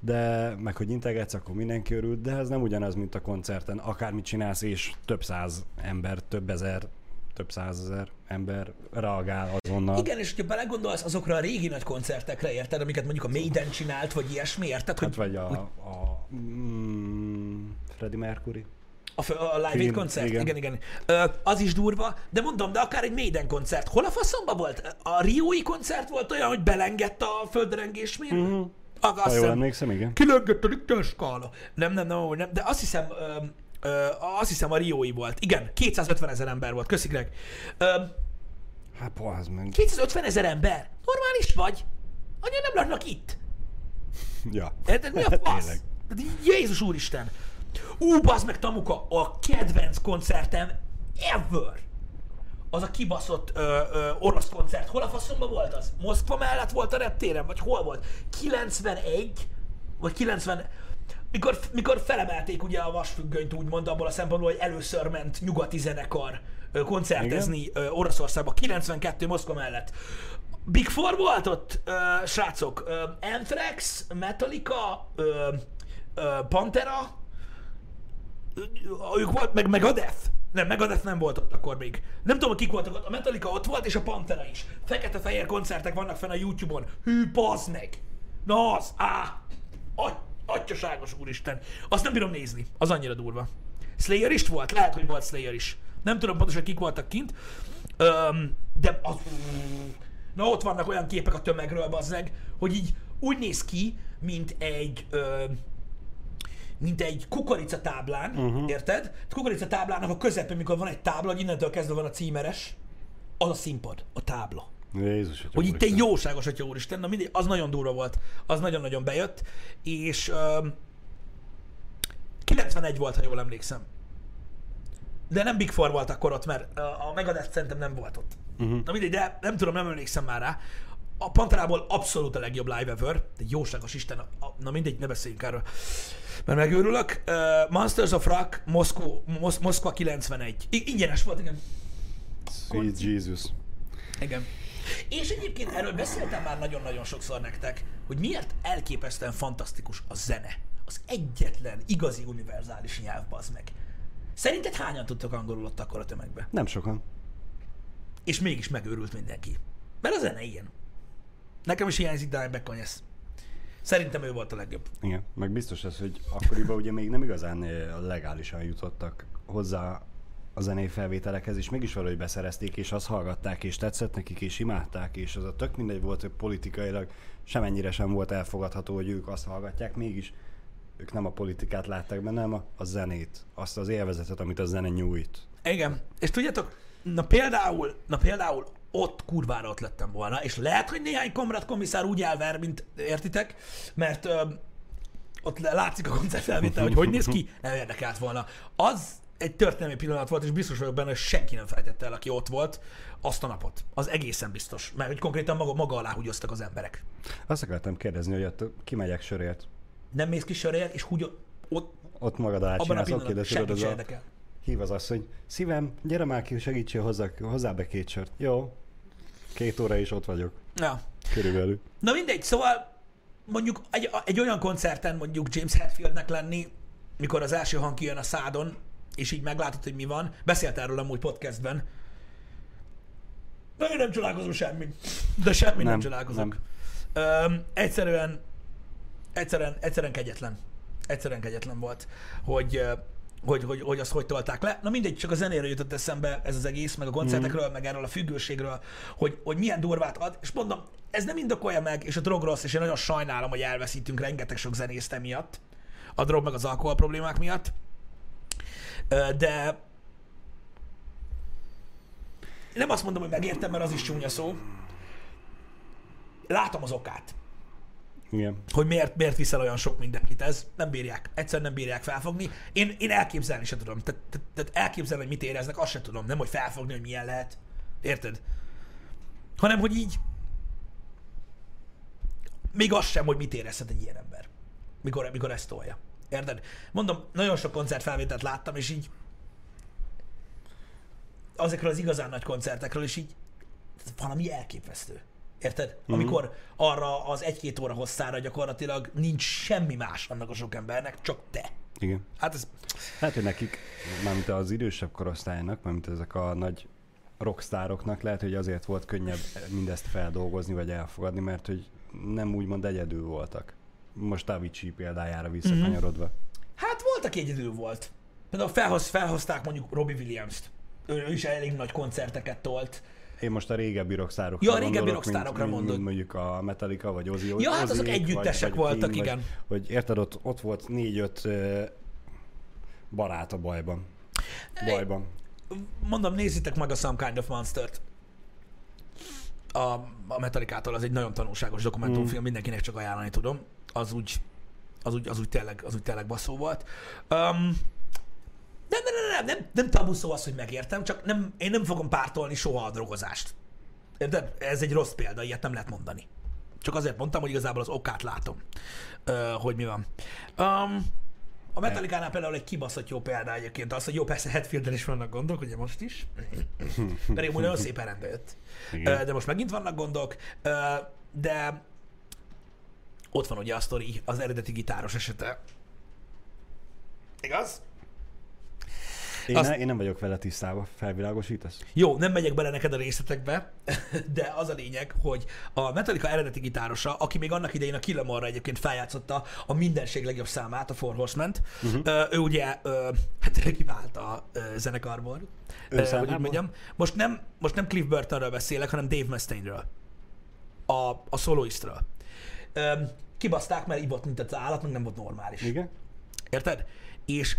Speaker 2: de meg hogy integetsz, akkor mindenki örül, de ez nem ugyanaz, mint a koncerten. Akármit csinálsz, és több száz ember, több ezer, több százezer ember reagál azonnal.
Speaker 1: igen, és hogyha belegondolsz azokra a régi nagy koncertekre, érted, amiket mondjuk a Maiden csinált, vagy ilyesmi, érted? Hogy
Speaker 2: Hát vagy a, a mm, Freddie Mercury.
Speaker 1: A, a live Aid koncert, igen,
Speaker 2: igen.
Speaker 1: igen. Ö, az is durva, de mondom, de akár egy Maiden koncert. Hol a faszomba volt? A Riói koncert volt olyan, hogy belengett a földrengés?
Speaker 2: Mhm.
Speaker 1: Uh-huh. Azt
Speaker 2: Ha jól emlékszem, igen.
Speaker 1: kilengett a Richter skála. Nem, nem, nem, nem, de azt hiszem, ö, ö, azt hiszem a Riói volt. Igen, 250 ezer ember volt, köszi Greg. Ö,
Speaker 2: Hát, pahaz meg.
Speaker 1: 250 ezer ember. Normális vagy? Anya nem laknak itt.
Speaker 2: Ja.
Speaker 1: Érted? Mi a fasz? Tehát így, Jézus úristen. Ú, bazd meg Tamuka, a kedvenc koncertem ever. Az a kibaszott ö, ö, orosz koncert. Hol a faszomban volt az? Moszkva mellett volt a reptéren? Vagy hol volt? 91? Vagy 90... Mikor, mikor felemelték ugye a vasfüggönyt úgymond abból a szempontból, hogy először ment nyugati zenekar ö, koncertezni ö, Oroszországba. 92 Moszkva mellett. Big Four volt ott, ö, srácok. Ö, Anthrax, Metallica, ö, ö, Pantera, ők volt, meg Megadeth. Nem, Megadeth nem volt ott akkor még. Nem tudom, kik voltak ott. A Metallica ott volt, és a Pantera is. Fekete-fehér koncertek vannak fenn a YouTube-on. Hű, bazd meg! Na az, á! Aty- Atyaságos úristen. Azt nem bírom nézni. Az annyira durva. Slayer is volt? Lehet, hogy volt Slayer is. Nem tudom pontosan, kik voltak kint. Öm, de az... Na ott vannak olyan képek a tömegről, bazzeg, hogy így úgy néz ki, mint egy... Ö, mint egy kukorica táblán, uh-huh. érted? A kukorica táblának a közepén, mikor van egy tábla, hogy innentől kezdve van a címeres, az a színpad, a tábla.
Speaker 2: Jézus,
Speaker 1: Hogy itt
Speaker 2: úristen.
Speaker 1: egy jóságos atya úristen, na mindegy, az nagyon durva volt, az nagyon-nagyon bejött, és um, 91 volt, ha jól emlékszem. De nem Big Four volt akkor ott, mert a Megadeth szerintem nem volt ott. Uh-huh. Na mindegy, de nem tudom, nem emlékszem már rá. A Panterából abszolút a legjobb live ever. Egy jóságos isten. A, a, na mindegy, ne beszéljünk erről. Mert megőrülök. Uh, Monsters of Rock, Moszkó, Mosz, Moszkva 91. I- ingyenes volt, igen.
Speaker 2: Sweet Jesus.
Speaker 1: Igen. És egyébként erről beszéltem már nagyon-nagyon sokszor nektek, hogy miért elképesztően fantasztikus a zene. Az egyetlen igazi univerzális nyelv, bazd meg. Szerinted hányan tudtak angolul ott akkor a tömegbe?
Speaker 2: Nem sokan.
Speaker 1: És mégis megőrült mindenki. Mert a zene ilyen. Nekem is hiányzik Dime Bekonyesz. Szerintem ő volt a legjobb.
Speaker 2: Igen, meg biztos az, hogy akkoriban ugye még nem igazán eh, legálisan jutottak hozzá a zenei felvételekhez, és mégis valahogy beszerezték, és azt hallgatták, és tetszett nekik, és imádták, és az a tök mindegy volt, hogy politikailag semennyire sem volt elfogadható, hogy ők azt hallgatják, mégis ők nem a politikát látták benne, hanem a, a zenét, azt az élvezetet, amit a zene nyújt.
Speaker 1: Igen. És tudjátok, na például, na például ott kurvára ott lettem volna, és lehet, hogy néhány komrad komisszár úgy elver, mint értitek, mert ö, ott látszik a koncertfelvétel, hogy hogy néz ki, nem érdekelt volna. Az egy történelmi pillanat volt, és biztos vagyok benne, hogy senki nem felejtette el, aki ott volt azt a napot. Az egészen biztos. Mert hogy konkrétan maga, maga alá húgyoztak az emberek.
Speaker 2: Azt akartam kérdezni, hogy ott kimegyek sörért,
Speaker 1: Nem mész ki sörért, és húgy ott,
Speaker 2: ott magad alá
Speaker 1: abban a pillanatban senki sem érdekel.
Speaker 2: hív az asszony, szívem, gyere már ki, segítsél hozzá, hozzá be két sört. Jó, két óra is ott vagyok,
Speaker 1: Ja.
Speaker 2: körülbelül.
Speaker 1: Na mindegy, szóval mondjuk egy, egy olyan koncerten mondjuk James Hetfieldnek lenni, mikor az első hang kijön a szádon, és így meglátod, hogy mi van. Beszélt erről amúgy podcastben. De én nem csodálkozom semmi. De semmi nem, nem
Speaker 2: Nem,
Speaker 1: csodálkozok. Öm, egyszerűen, egyszerűen, egyszerűen kegyetlen. Egyszerűen kegyetlen volt, hogy, hogy, hogy, hogy azt hogy tolták le. Na mindegy, csak a zenéről jutott eszembe ez az egész, meg a koncertekről, meg erről a függőségről, hogy, hogy milyen durvát ad. És mondom, ez nem indokolja meg, és a drog rossz, és én nagyon sajnálom, hogy elveszítünk rengeteg sok zenészt emiatt. A drog meg az alkohol problémák miatt. De nem azt mondom, hogy megértem, mert az is csúnya szó. Látom az okát
Speaker 2: Igen.
Speaker 1: hogy miért, miért viszel olyan sok mindenkit ez, nem bírják, egyszerűen nem bírják felfogni. Én, én elképzelni se tudom. Tehát, tehát, tehát elképzelni, hogy mit éreznek, azt se tudom. Nem, hogy felfogni, hogy milyen lehet. Érted? Hanem, hogy így még az sem, hogy mit érezhet egy ilyen ember, mikor, mikor ezt tolja. Érted? Mondom, nagyon sok koncertfelvételt láttam, és így azokról az igazán nagy koncertekről, és így valami elképesztő. Érted?
Speaker 2: Mhm.
Speaker 1: Amikor arra az egy-két óra hosszára gyakorlatilag nincs semmi más annak a sok embernek, csak te.
Speaker 2: Igen.
Speaker 1: Hát ez...
Speaker 2: Lehet, hogy nekik, mármint az idősebb korosztálynak, mármint ezek a nagy rockstároknak lehet, hogy azért volt könnyebb mindezt feldolgozni, vagy elfogadni, mert hogy nem úgymond egyedül voltak. Most Avicii példájára visszakanyarodva.
Speaker 1: Hát volt, aki egyedül volt. Például felhoz, felhozták mondjuk Robbie Williams-t. Ő, ő is elég nagy koncerteket tolt.
Speaker 2: Én most a régebbi rockstárokra
Speaker 1: Ja, a régebbi
Speaker 2: gondolok,
Speaker 1: rockstárokra
Speaker 2: mint,
Speaker 1: mondod.
Speaker 2: mint, mondjuk a Metallica, vagy Ozzy
Speaker 1: Ja, hát azok együttesek
Speaker 2: vagy, vagy
Speaker 1: voltak,
Speaker 2: King,
Speaker 1: igen.
Speaker 2: Vagy, hogy érted, ott, ott volt négy-öt barát a bajban. Bajban.
Speaker 1: Mondom, nézzétek meg a Some Kind of Monster-t. a, a Metallicától, az egy nagyon tanulságos dokumentumfilm, mm. mindenkinek csak ajánlani tudom. Az úgy, az úgy, az úgy, tényleg, az úgy tényleg baszó volt. Um, nem, nem, nem, nem, nem, nem tabu szó az, hogy megértem, csak nem, én nem fogom pártolni soha a drogozást. De ez egy rossz példa, ilyet nem lehet mondani. Csak azért mondtam, hogy igazából az okát látom, hogy mi van. Um, a Metallicánál például egy kibaszott jó példa egyébként az, hogy jó, persze Hetfielden is vannak gondok, ugye most is. Pedig úgy nagyon szépen rendbe jött.
Speaker 2: Igen.
Speaker 1: De most megint vannak gondok, de ott van ugye a sztori, az eredeti gitáros esete. Igaz?
Speaker 2: Én,
Speaker 1: Azt-
Speaker 2: ne, én nem vagyok vele tisztában, felvilágosítasz?
Speaker 1: Jó, nem megyek bele neked a részletekbe, de az a lényeg, hogy a Metallica eredeti gitárosa, aki még annak idején a Killamorra egyébként feljátszotta a mindenség legjobb számát, a Four Horsemen-t, uh-huh. ő ugye hát kivált a zenekarból, hogy úgy mondjam. Most nem, most nem Cliff Burtonről beszélek, hanem Dave Mustaine-ről, a, a soloistről. Ö, kibaszták, mert ivott, mint az állat, meg nem volt normális.
Speaker 2: Igen?
Speaker 1: Érted? És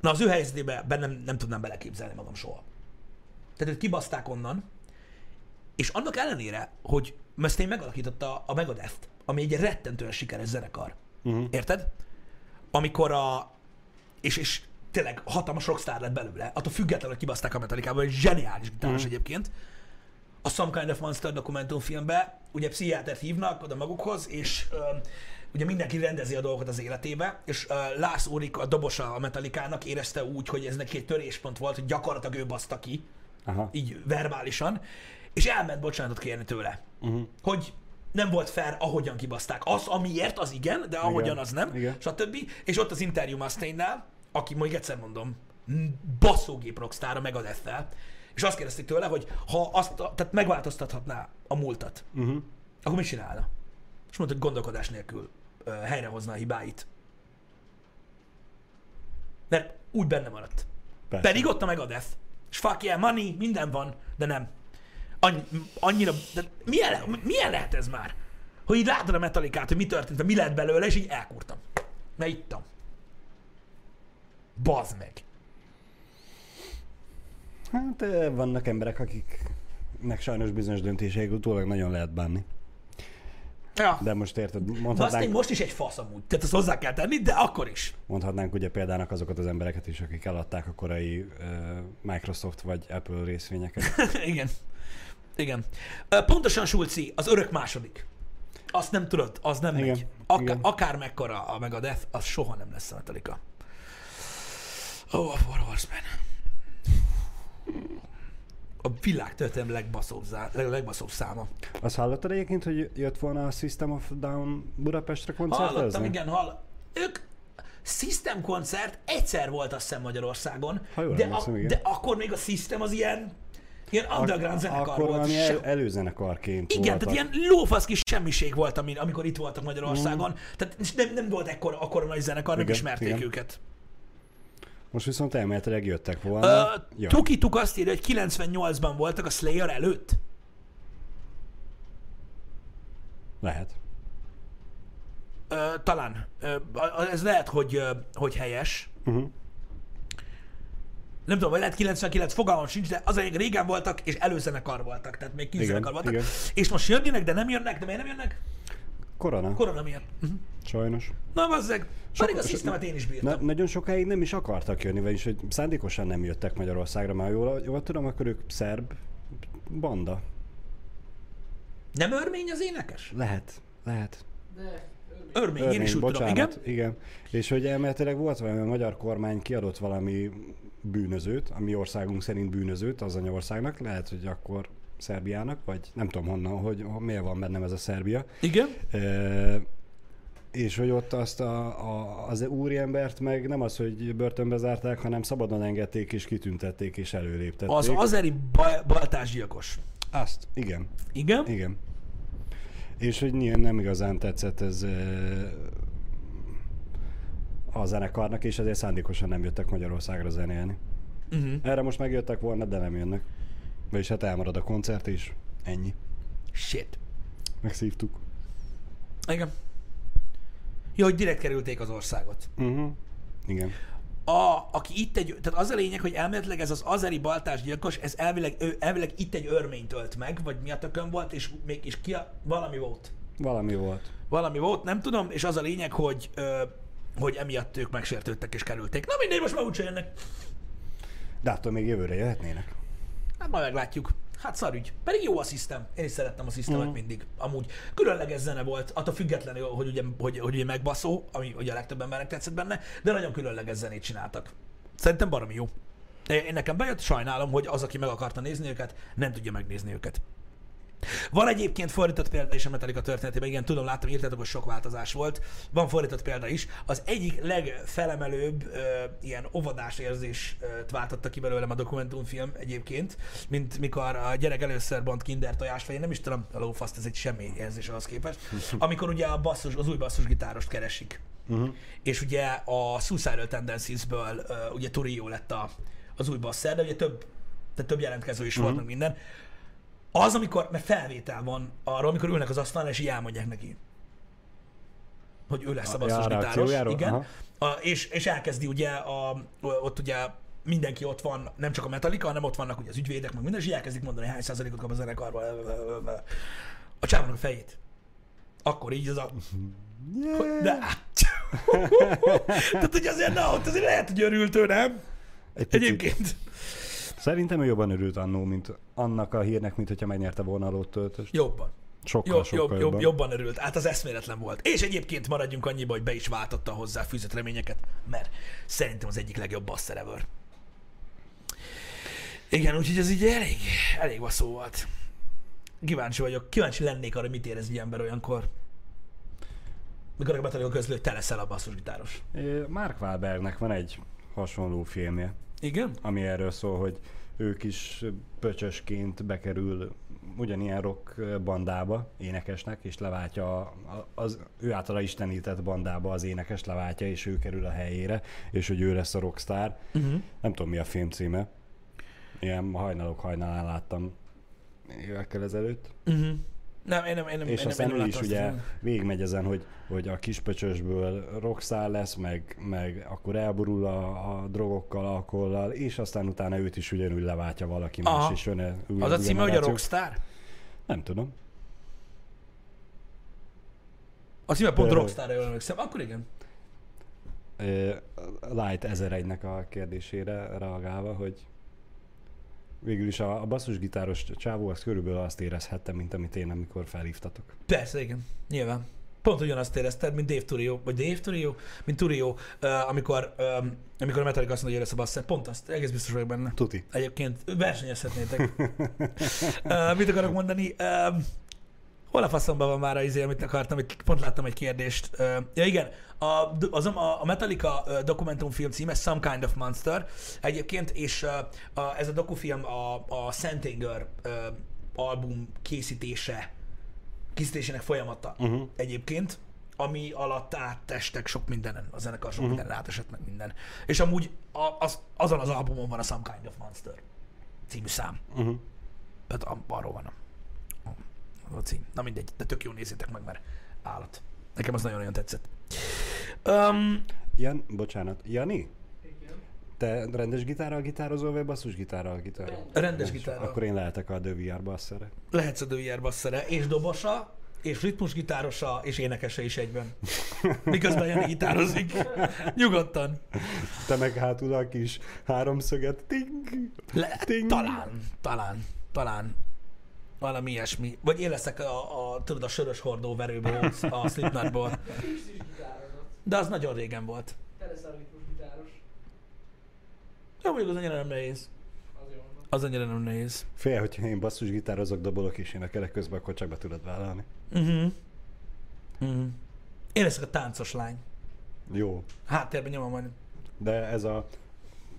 Speaker 1: na az ő helyzetében nem, nem tudnám beleképzelni magam soha. Tehát őt kibaszták onnan, és annak ellenére, hogy Mustaine megalakította a Megadeth-t, ami egy rettentően sikeres zenekar.
Speaker 2: Uh-huh.
Speaker 1: Érted? Amikor a... És, és tényleg hatalmas rockstar lett belőle, attól függetlenül, hogy kibaszták a Metallicából, egy zseniális gitáros
Speaker 2: Mhm.
Speaker 1: egyébként. A Some Kind of Monster dokumentumfilmbe ugye pszichiátert hívnak oda magukhoz, és ö, ugye mindenki rendezi a dolgokat az életébe, és ö, Lars Ulrich, a dobosa a Metallikának érezte úgy, hogy ez neki egy töréspont volt, hogy gyakorlatilag ő baszta ki,
Speaker 2: Aha.
Speaker 1: így verbálisan, és elment bocsánatot kérni tőle.
Speaker 2: Uh-huh.
Speaker 1: Hogy nem volt fair, ahogyan kibaszták. Az, amiért, az igen, de ahogyan,
Speaker 2: Igen.
Speaker 1: az nem,
Speaker 2: Igen.
Speaker 1: stb. És ott az interjú Mustaine-nál, aki még egyszer mondom, basszógép rockstar a Megadeth-tel, és azt kérdezték tőle, hogy ha azt, tehát megváltoztathatná a múltat,
Speaker 2: Uh-huh.
Speaker 1: akkor mit csinálna? És mondta, hogy gondolkodás nélkül helyrehozna a hibáit. Mert úgy benne maradt.
Speaker 2: Persze.
Speaker 1: Pedig ott a Megadeth. És fuck yeah, money, minden van, de nem. Annyi, annyira, de milyen, milyen lehet ez már? Hogy így látod a metalikát, hogy mi történt, mi lett belőle, és így elkurtam. Mert ittam. Bazd meg.
Speaker 2: Hát vannak emberek, akiknek sajnos bizonyos döntéseik utólag nagyon lehet bánni.
Speaker 1: Ja.
Speaker 2: De most érted, mondhatnánk,
Speaker 1: most is egy fasz amúgy. Tehát azt hozzá kell tenni, de akkor is.
Speaker 2: mondhatnánk ugye példának azokat az embereket is, akik eladták a korai uh, Microsoft vagy Apple részvényeket.
Speaker 1: Igen. Igen. Ö, Pontosan Sulci, az örök második. Azt nem tudod, az nem
Speaker 2: Igen,
Speaker 1: megy. Ak-
Speaker 2: igen.
Speaker 1: akár mekkora a Megadeth, az soha nem lesz a Metallica. Ó, oh, a Four Horsemen. A világ történelem legbaszóbb, zá- leg- legbaszóbb száma.
Speaker 2: Azt hallottad egyébként, hogy jött volna a System of Down Budapestre koncertezni?
Speaker 1: Hallottam, igen, hall. Ők System koncert egyszer volt azt hiszem Magyarországon,
Speaker 2: Ha jól
Speaker 1: de,
Speaker 2: emlékszem, igen.
Speaker 1: de akkor még a System az ilyen, ilyen underground zenekar
Speaker 2: Akkor
Speaker 1: volt. Se-
Speaker 2: el, előzenekarként
Speaker 1: Igen,
Speaker 2: voltak.
Speaker 1: tehát ilyen lófasz kis semmiség volt, amikor itt voltak Magyarországon.
Speaker 2: Mm.
Speaker 1: Tehát nem, nem volt ekkora, akkora nagy zenekar, nem ismerték
Speaker 2: igen.
Speaker 1: őket.
Speaker 2: Most viszont elméletileg jöttek volna.
Speaker 1: Uh,
Speaker 2: ja.
Speaker 1: Tukituk azt írja, hogy 98-ban voltak a Slayer előtt.
Speaker 2: Lehet.
Speaker 1: Uh, talán. Uh, ez lehet, hogy, uh, hogy helyes.
Speaker 2: Uh-huh.
Speaker 1: Nem tudom, vagy lehet 99, fogalmam sincs, de az egy régen voltak, és előzenekar voltak, tehát még kis zenekar voltak.
Speaker 2: igen.
Speaker 1: És most jönnek, de nem jönnek, de miért nem jönnek?
Speaker 2: Korona.
Speaker 1: Korona miatt. Uh-huh.
Speaker 2: Sajnos.
Speaker 1: Na, bazzeg, pedig a szisztemet én is
Speaker 2: Na,
Speaker 1: bírtam.
Speaker 2: nagyon sokáig nem is akartak jönni, vagyis hogy szándékosan nem jöttek Magyarországra, már jól, jól tudom, akkor ők szerb banda.
Speaker 1: Nem örmény az énekes?
Speaker 2: Lehet, lehet.
Speaker 1: Örmény, én is úgy tudom, igen?
Speaker 2: bocsánat, igen. És hogy elméletileg volt valami, a magyar kormány kiadott valami bűnözőt, a mi országunk szerint bűnözőt az anyaországnak, lehet, hogy akkor Szerbiának, vagy nem tudom honnan, hogy miért van bennem ez a Szerbia.
Speaker 1: Igen.
Speaker 2: E, és hogy ott azt a, a, az úriembert meg nem az, hogy börtönbe zárták, hanem szabadon engedték és kitüntették és előléptették.
Speaker 1: Az azeri bal- baltásgyilkos.
Speaker 2: Azt, igen.
Speaker 1: Igen?
Speaker 2: Igen. És hogy nyilván nem igazán tetszett ez a zenekarnak, és ezért szándékosan nem jöttek Magyarországra zenélni.
Speaker 1: Uh-huh.
Speaker 2: Erre most megjöttek volna, de nem jönnek. Vagyis hát elmarad a koncert, és ennyi.
Speaker 1: Shit.
Speaker 2: Megszívtuk.
Speaker 1: Igen. Jó, hogy direkt kerülték az országot.
Speaker 2: Uh-huh. Igen.
Speaker 1: a, aki itt egy, tehát az a lényeg, hogy elméletileg ez az azeri baltás gyilkos, ez elvileg, ő, elvileg itt egy örményt ölt meg, vagy mi a tökön volt, és még és ki a, valami volt.
Speaker 2: Valami volt.
Speaker 1: Valami volt, nem tudom, és az a lényeg, hogy, ö, hogy emiatt ők megsértődtek és kerülték. Na mindegy, most már úgyse jönnek.
Speaker 2: De attól még jövőre jöhetnének.
Speaker 1: Hát majd meglátjuk. Hát szarügy. Pedig jó a szisztem. Én is szerettem a szisztemet mm. mindig. Amúgy különleges zene volt, attól függetlenül, hogy ugye, hogy, hogy ugye megbaszó, ami ugye a legtöbb embernek tetszett benne, de nagyon különleges zenét csináltak. Szerintem baromi jó. Én nekem bejött, sajnálom, hogy az, aki meg akarta nézni őket, nem tudja megnézni őket. Van egyébként fordított példa is a Metallica történetében, igen, tudom, láttam, írtátok, hogy sok változás volt. Van fordított példa is. Az egyik legfelemelőbb ö, ilyen ovadás érzést váltotta ki belőlem a dokumentumfilm egyébként, mint mikor a gyerek először bont kinder tojást, vagy én nem is tudom, a lófaszt, ez egy semmi érzés ahhoz képest. Amikor ugye a basszus, az új basszusgitárost keresik. Uh-huh. És ugye a Suicidal Tendencies-ből uh, ugye Turio lett a, az új basszer, de ugye több, tehát több jelentkező is uh-huh. volt, meg minden. Az, amikor, mert felvétel van arról, amikor ülnek az asztalon, és így elmondják neki, hogy ő lesz a basszusgitáros. Igen. A, és, és elkezdi ugye, a, ott ugye mindenki ott van, nem csak a Metallica, hanem ott vannak ugye az ügyvédek, meg minden, és elkezdik mondani, hány százalékot kap a zenekarban. A csávónak a fejét. Akkor így az a... Yeah. De, Tehát, hogy azért, na, ott azért lehet, hogy örült ő, nem? Egy Egyébként.
Speaker 2: Szerintem ő jobban örült annó, mint annak a hírnek, mint hogyha megnyerte volna a lottöltöst.
Speaker 1: Jobban.
Speaker 2: Sokkal, jobb, sokkal
Speaker 1: jobb, jobban. jobban örült. Hát az eszméletlen volt. És egyébként maradjunk annyiba, hogy be is váltotta hozzá fűzött reményeket, mert szerintem az egyik legjobb basser ever. Igen, úgyhogy ez így elég, elég szó volt. Kíváncsi vagyok, kíváncsi lennék arra, mit érez egy ember olyankor. Mikor a Metallica közlő, te leszel a basszusgitáros.
Speaker 2: Mark Wahlbergnek van egy hasonló filmje.
Speaker 1: Igen?
Speaker 2: Ami erről szól, hogy ők is pöcsösként bekerül ugyanilyen rock bandába, énekesnek, és leváltja az ő általa istenített bandába az énekes leváltja, és ő kerül a helyére, és hogy ő lesz a rockstar. Uh-huh. Nem tudom, mi a film címe. Ilyen hajnalok hajnalán láttam évekkel ezelőtt. Uh-huh.
Speaker 1: Nem, én nem, én nem,
Speaker 2: És
Speaker 1: én
Speaker 2: aztán
Speaker 1: nem,
Speaker 2: ő is ugye végigmegy ezen, hogy, hogy a kispöcsösből rockstar lesz, meg, meg akkor elborul a, a drogokkal, alkollal, és aztán utána őt is ugyanúgy leváltja valaki Aha. más, és jön
Speaker 1: Az a címe, hogy a rockstar?
Speaker 2: Nem tudom.
Speaker 1: A címe pont rockstar jól emlékszem, akkor igen.
Speaker 2: Light 1001-nek a kérdésére reagálva, hogy végül is a, a basszusgitáros csávó az körülbelül azt érezhette, mint amit én, amikor felhívtatok.
Speaker 1: Persze, igen. Nyilván. Pont ugyanazt érezted, mint Dave Turio, vagy Dave Turio, mint Turio, uh, amikor, um, amikor a Metallica azt mondja, hogy lesz a basszer. Pont azt, egész biztos vagyok benne.
Speaker 2: Tuti.
Speaker 1: Egyébként versenyezhetnétek. uh, mit akarok mondani? Uh, Hol a faszomban van már az izé, amit akartam, itt pont láttam egy kérdést. Ja igen, a, az, a, a Metallica dokumentumfilm címe Some Kind of Monster egyébként, és a, ez a dokufilm a, a Sentinger uh, album készítése, készítésének folyamata uh-huh. egyébként, ami alatt áttestek sok mindenen, a zenekar sok uh-huh. mindenen átesett meg minden. És amúgy a, az, azon az albumon van a Some Kind of Monster című szám. Uh-huh. Tehát arról van a cím. Na mindegy, de tök jó nézzétek meg, mert állat. Nekem az nagyon-nagyon tetszett. Um,
Speaker 2: Jan, bocsánat, Jani? Te rendes gitárral gitározol, vagy basszus gitárral gitározol?
Speaker 1: Rendes gitárral.
Speaker 2: Akkor én lehetek a The VR basszere.
Speaker 1: Lehetsz a The VR basszere, és dobosa, és ritmusgitárosa, és énekese is egyben. Miközben Jani gitározik. Nyugodtan.
Speaker 2: Te meg hátul a kis háromszöget. Ting,
Speaker 1: Le, ting. Talán, talán, talán. Valami ilyesmi. Vagy én leszek a, a, tudod, a sörös hordó verőből, a Slipknotból. De az nagyon régen volt.
Speaker 3: Te leszel gitáros.
Speaker 1: Jó, mondjuk az annyira nem nehéz. Az annyira nem nehéz.
Speaker 2: Fél, hogyha én gitározok, dobolok és énekelek közben, akkor csak be tudod vállalni.
Speaker 1: Uh-huh. Uh-huh. Én leszek a táncos lány.
Speaker 2: Jó.
Speaker 1: Háttérben nyomom majd.
Speaker 2: De ez a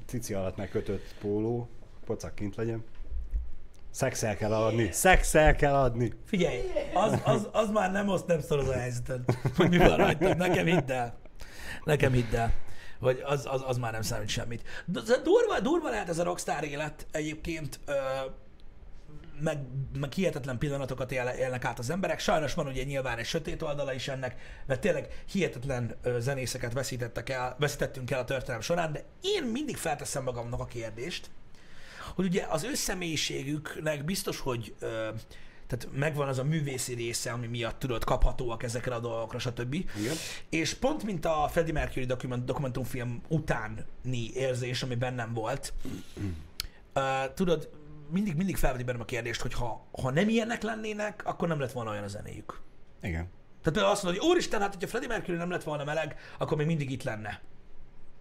Speaker 2: cici alatt megkötött póló, pocak kint legyen. Szexel kell adni. Szexel kell adni.
Speaker 1: Figyelj, az, az, az már nem azt nem szoroz a helyzeted, hogy mi van rajta. Nekem hidd el. Nekem hidd el. Vagy az, az, az már nem számít semmit. De durva, durva lehet ez a rockstar élet egyébként. Ö, meg, meg hihetetlen pillanatokat él, élnek át az emberek. Sajnos van ugye nyilván egy sötét oldala is ennek, mert tényleg hihetetlen zenészeket veszítettek el, veszítettünk el a történelem során, de én mindig felteszem magamnak a kérdést, hogy ugye az ő személyiségüknek biztos, hogy ö, tehát megvan az a művészi része, ami miatt tudod, kaphatóak ezekre a dolgokra, stb.
Speaker 2: Igen.
Speaker 1: És pont mint a Freddie Mercury dokument, dokumentumfilm utáni érzés, ami bennem volt, uh, tudod, mindig, mindig felveti bennem a kérdést, hogy ha, ha nem ilyenek lennének, akkor nem lett volna olyan a zenéjük.
Speaker 2: Igen.
Speaker 1: Tehát például azt mondod, hogy úristen, hát hogyha Freddie Mercury nem lett volna meleg, akkor még mindig itt lenne.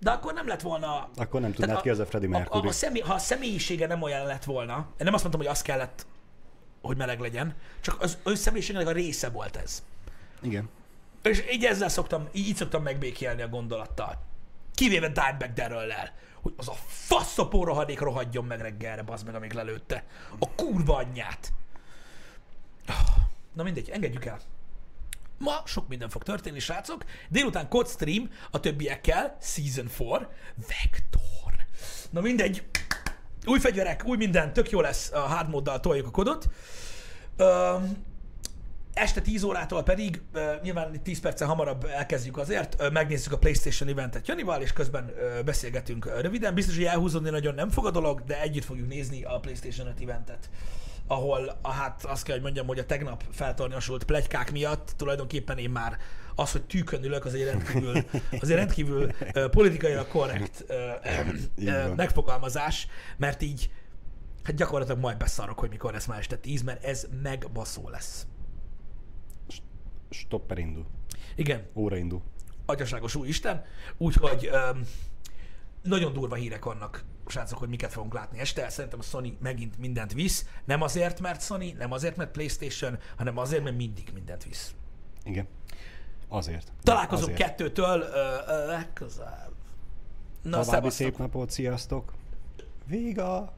Speaker 1: De akkor nem lett volna...
Speaker 2: Akkor nem tudnád ki, az a Freddie
Speaker 1: a, a,
Speaker 2: Mercury.
Speaker 1: a személy, ha a személyisége nem olyan lett volna, én nem azt mondtam, hogy az kellett, hogy meleg legyen, csak az ő személyiségének a része volt ez.
Speaker 2: Igen.
Speaker 1: És így ezzel szoktam, így, így szoktam megbékélni a gondolattal. Kivéve Dimebag Darrell-lel, hogy az a faszopó rohadék rohadjon meg reggelre, bazd meg, amíg lelőtte. A kurva anyját. Na mindegy, engedjük el. Ma sok minden fog történni, srácok. Délután Code Stream a többiekkel, Season 4, Vector. Na mindegy, új fegyverek, új minden, tök jó lesz a hard móddal toljuk a kodot. Öm, este 10 órától pedig, uh, nyilván itt 10 perccel hamarabb elkezdjük azért, uh, megnézzük a PlayStation eventet Janival, és közben uh, beszélgetünk röviden. Biztos, hogy elhúzódni nagyon nem fog a dolog, de együtt fogjuk nézni a PlayStation 5 eventet ahol a, hát azt kell, hogy mondjam, hogy a tegnap feltornyosult plegykák miatt tulajdonképpen én már az, hogy tűkön ülök, az egy rendkívül, az egy rendkívül uh, politikailag korrekt uh, uh, megfogalmazás, mert így hát gyakorlatilag majd beszarok, hogy mikor lesz már este 10, mert ez megbaszó lesz.
Speaker 2: Stopper indul.
Speaker 1: Igen,
Speaker 2: Óra indul.
Speaker 1: atyaságos új Isten, úgyhogy nagyon durva hírek vannak, srácok, hogy miket fogunk látni este. Szerintem a Sony megint mindent visz. Nem azért, mert Sony, nem azért, mert PlayStation, hanem azért, mert mindig mindent visz.
Speaker 2: Igen. Azért.
Speaker 1: Találkozunk
Speaker 2: Azért.
Speaker 1: kettőtől ö, ö, legközelebb. Na,
Speaker 2: További szép napot, sziasztok! Véga!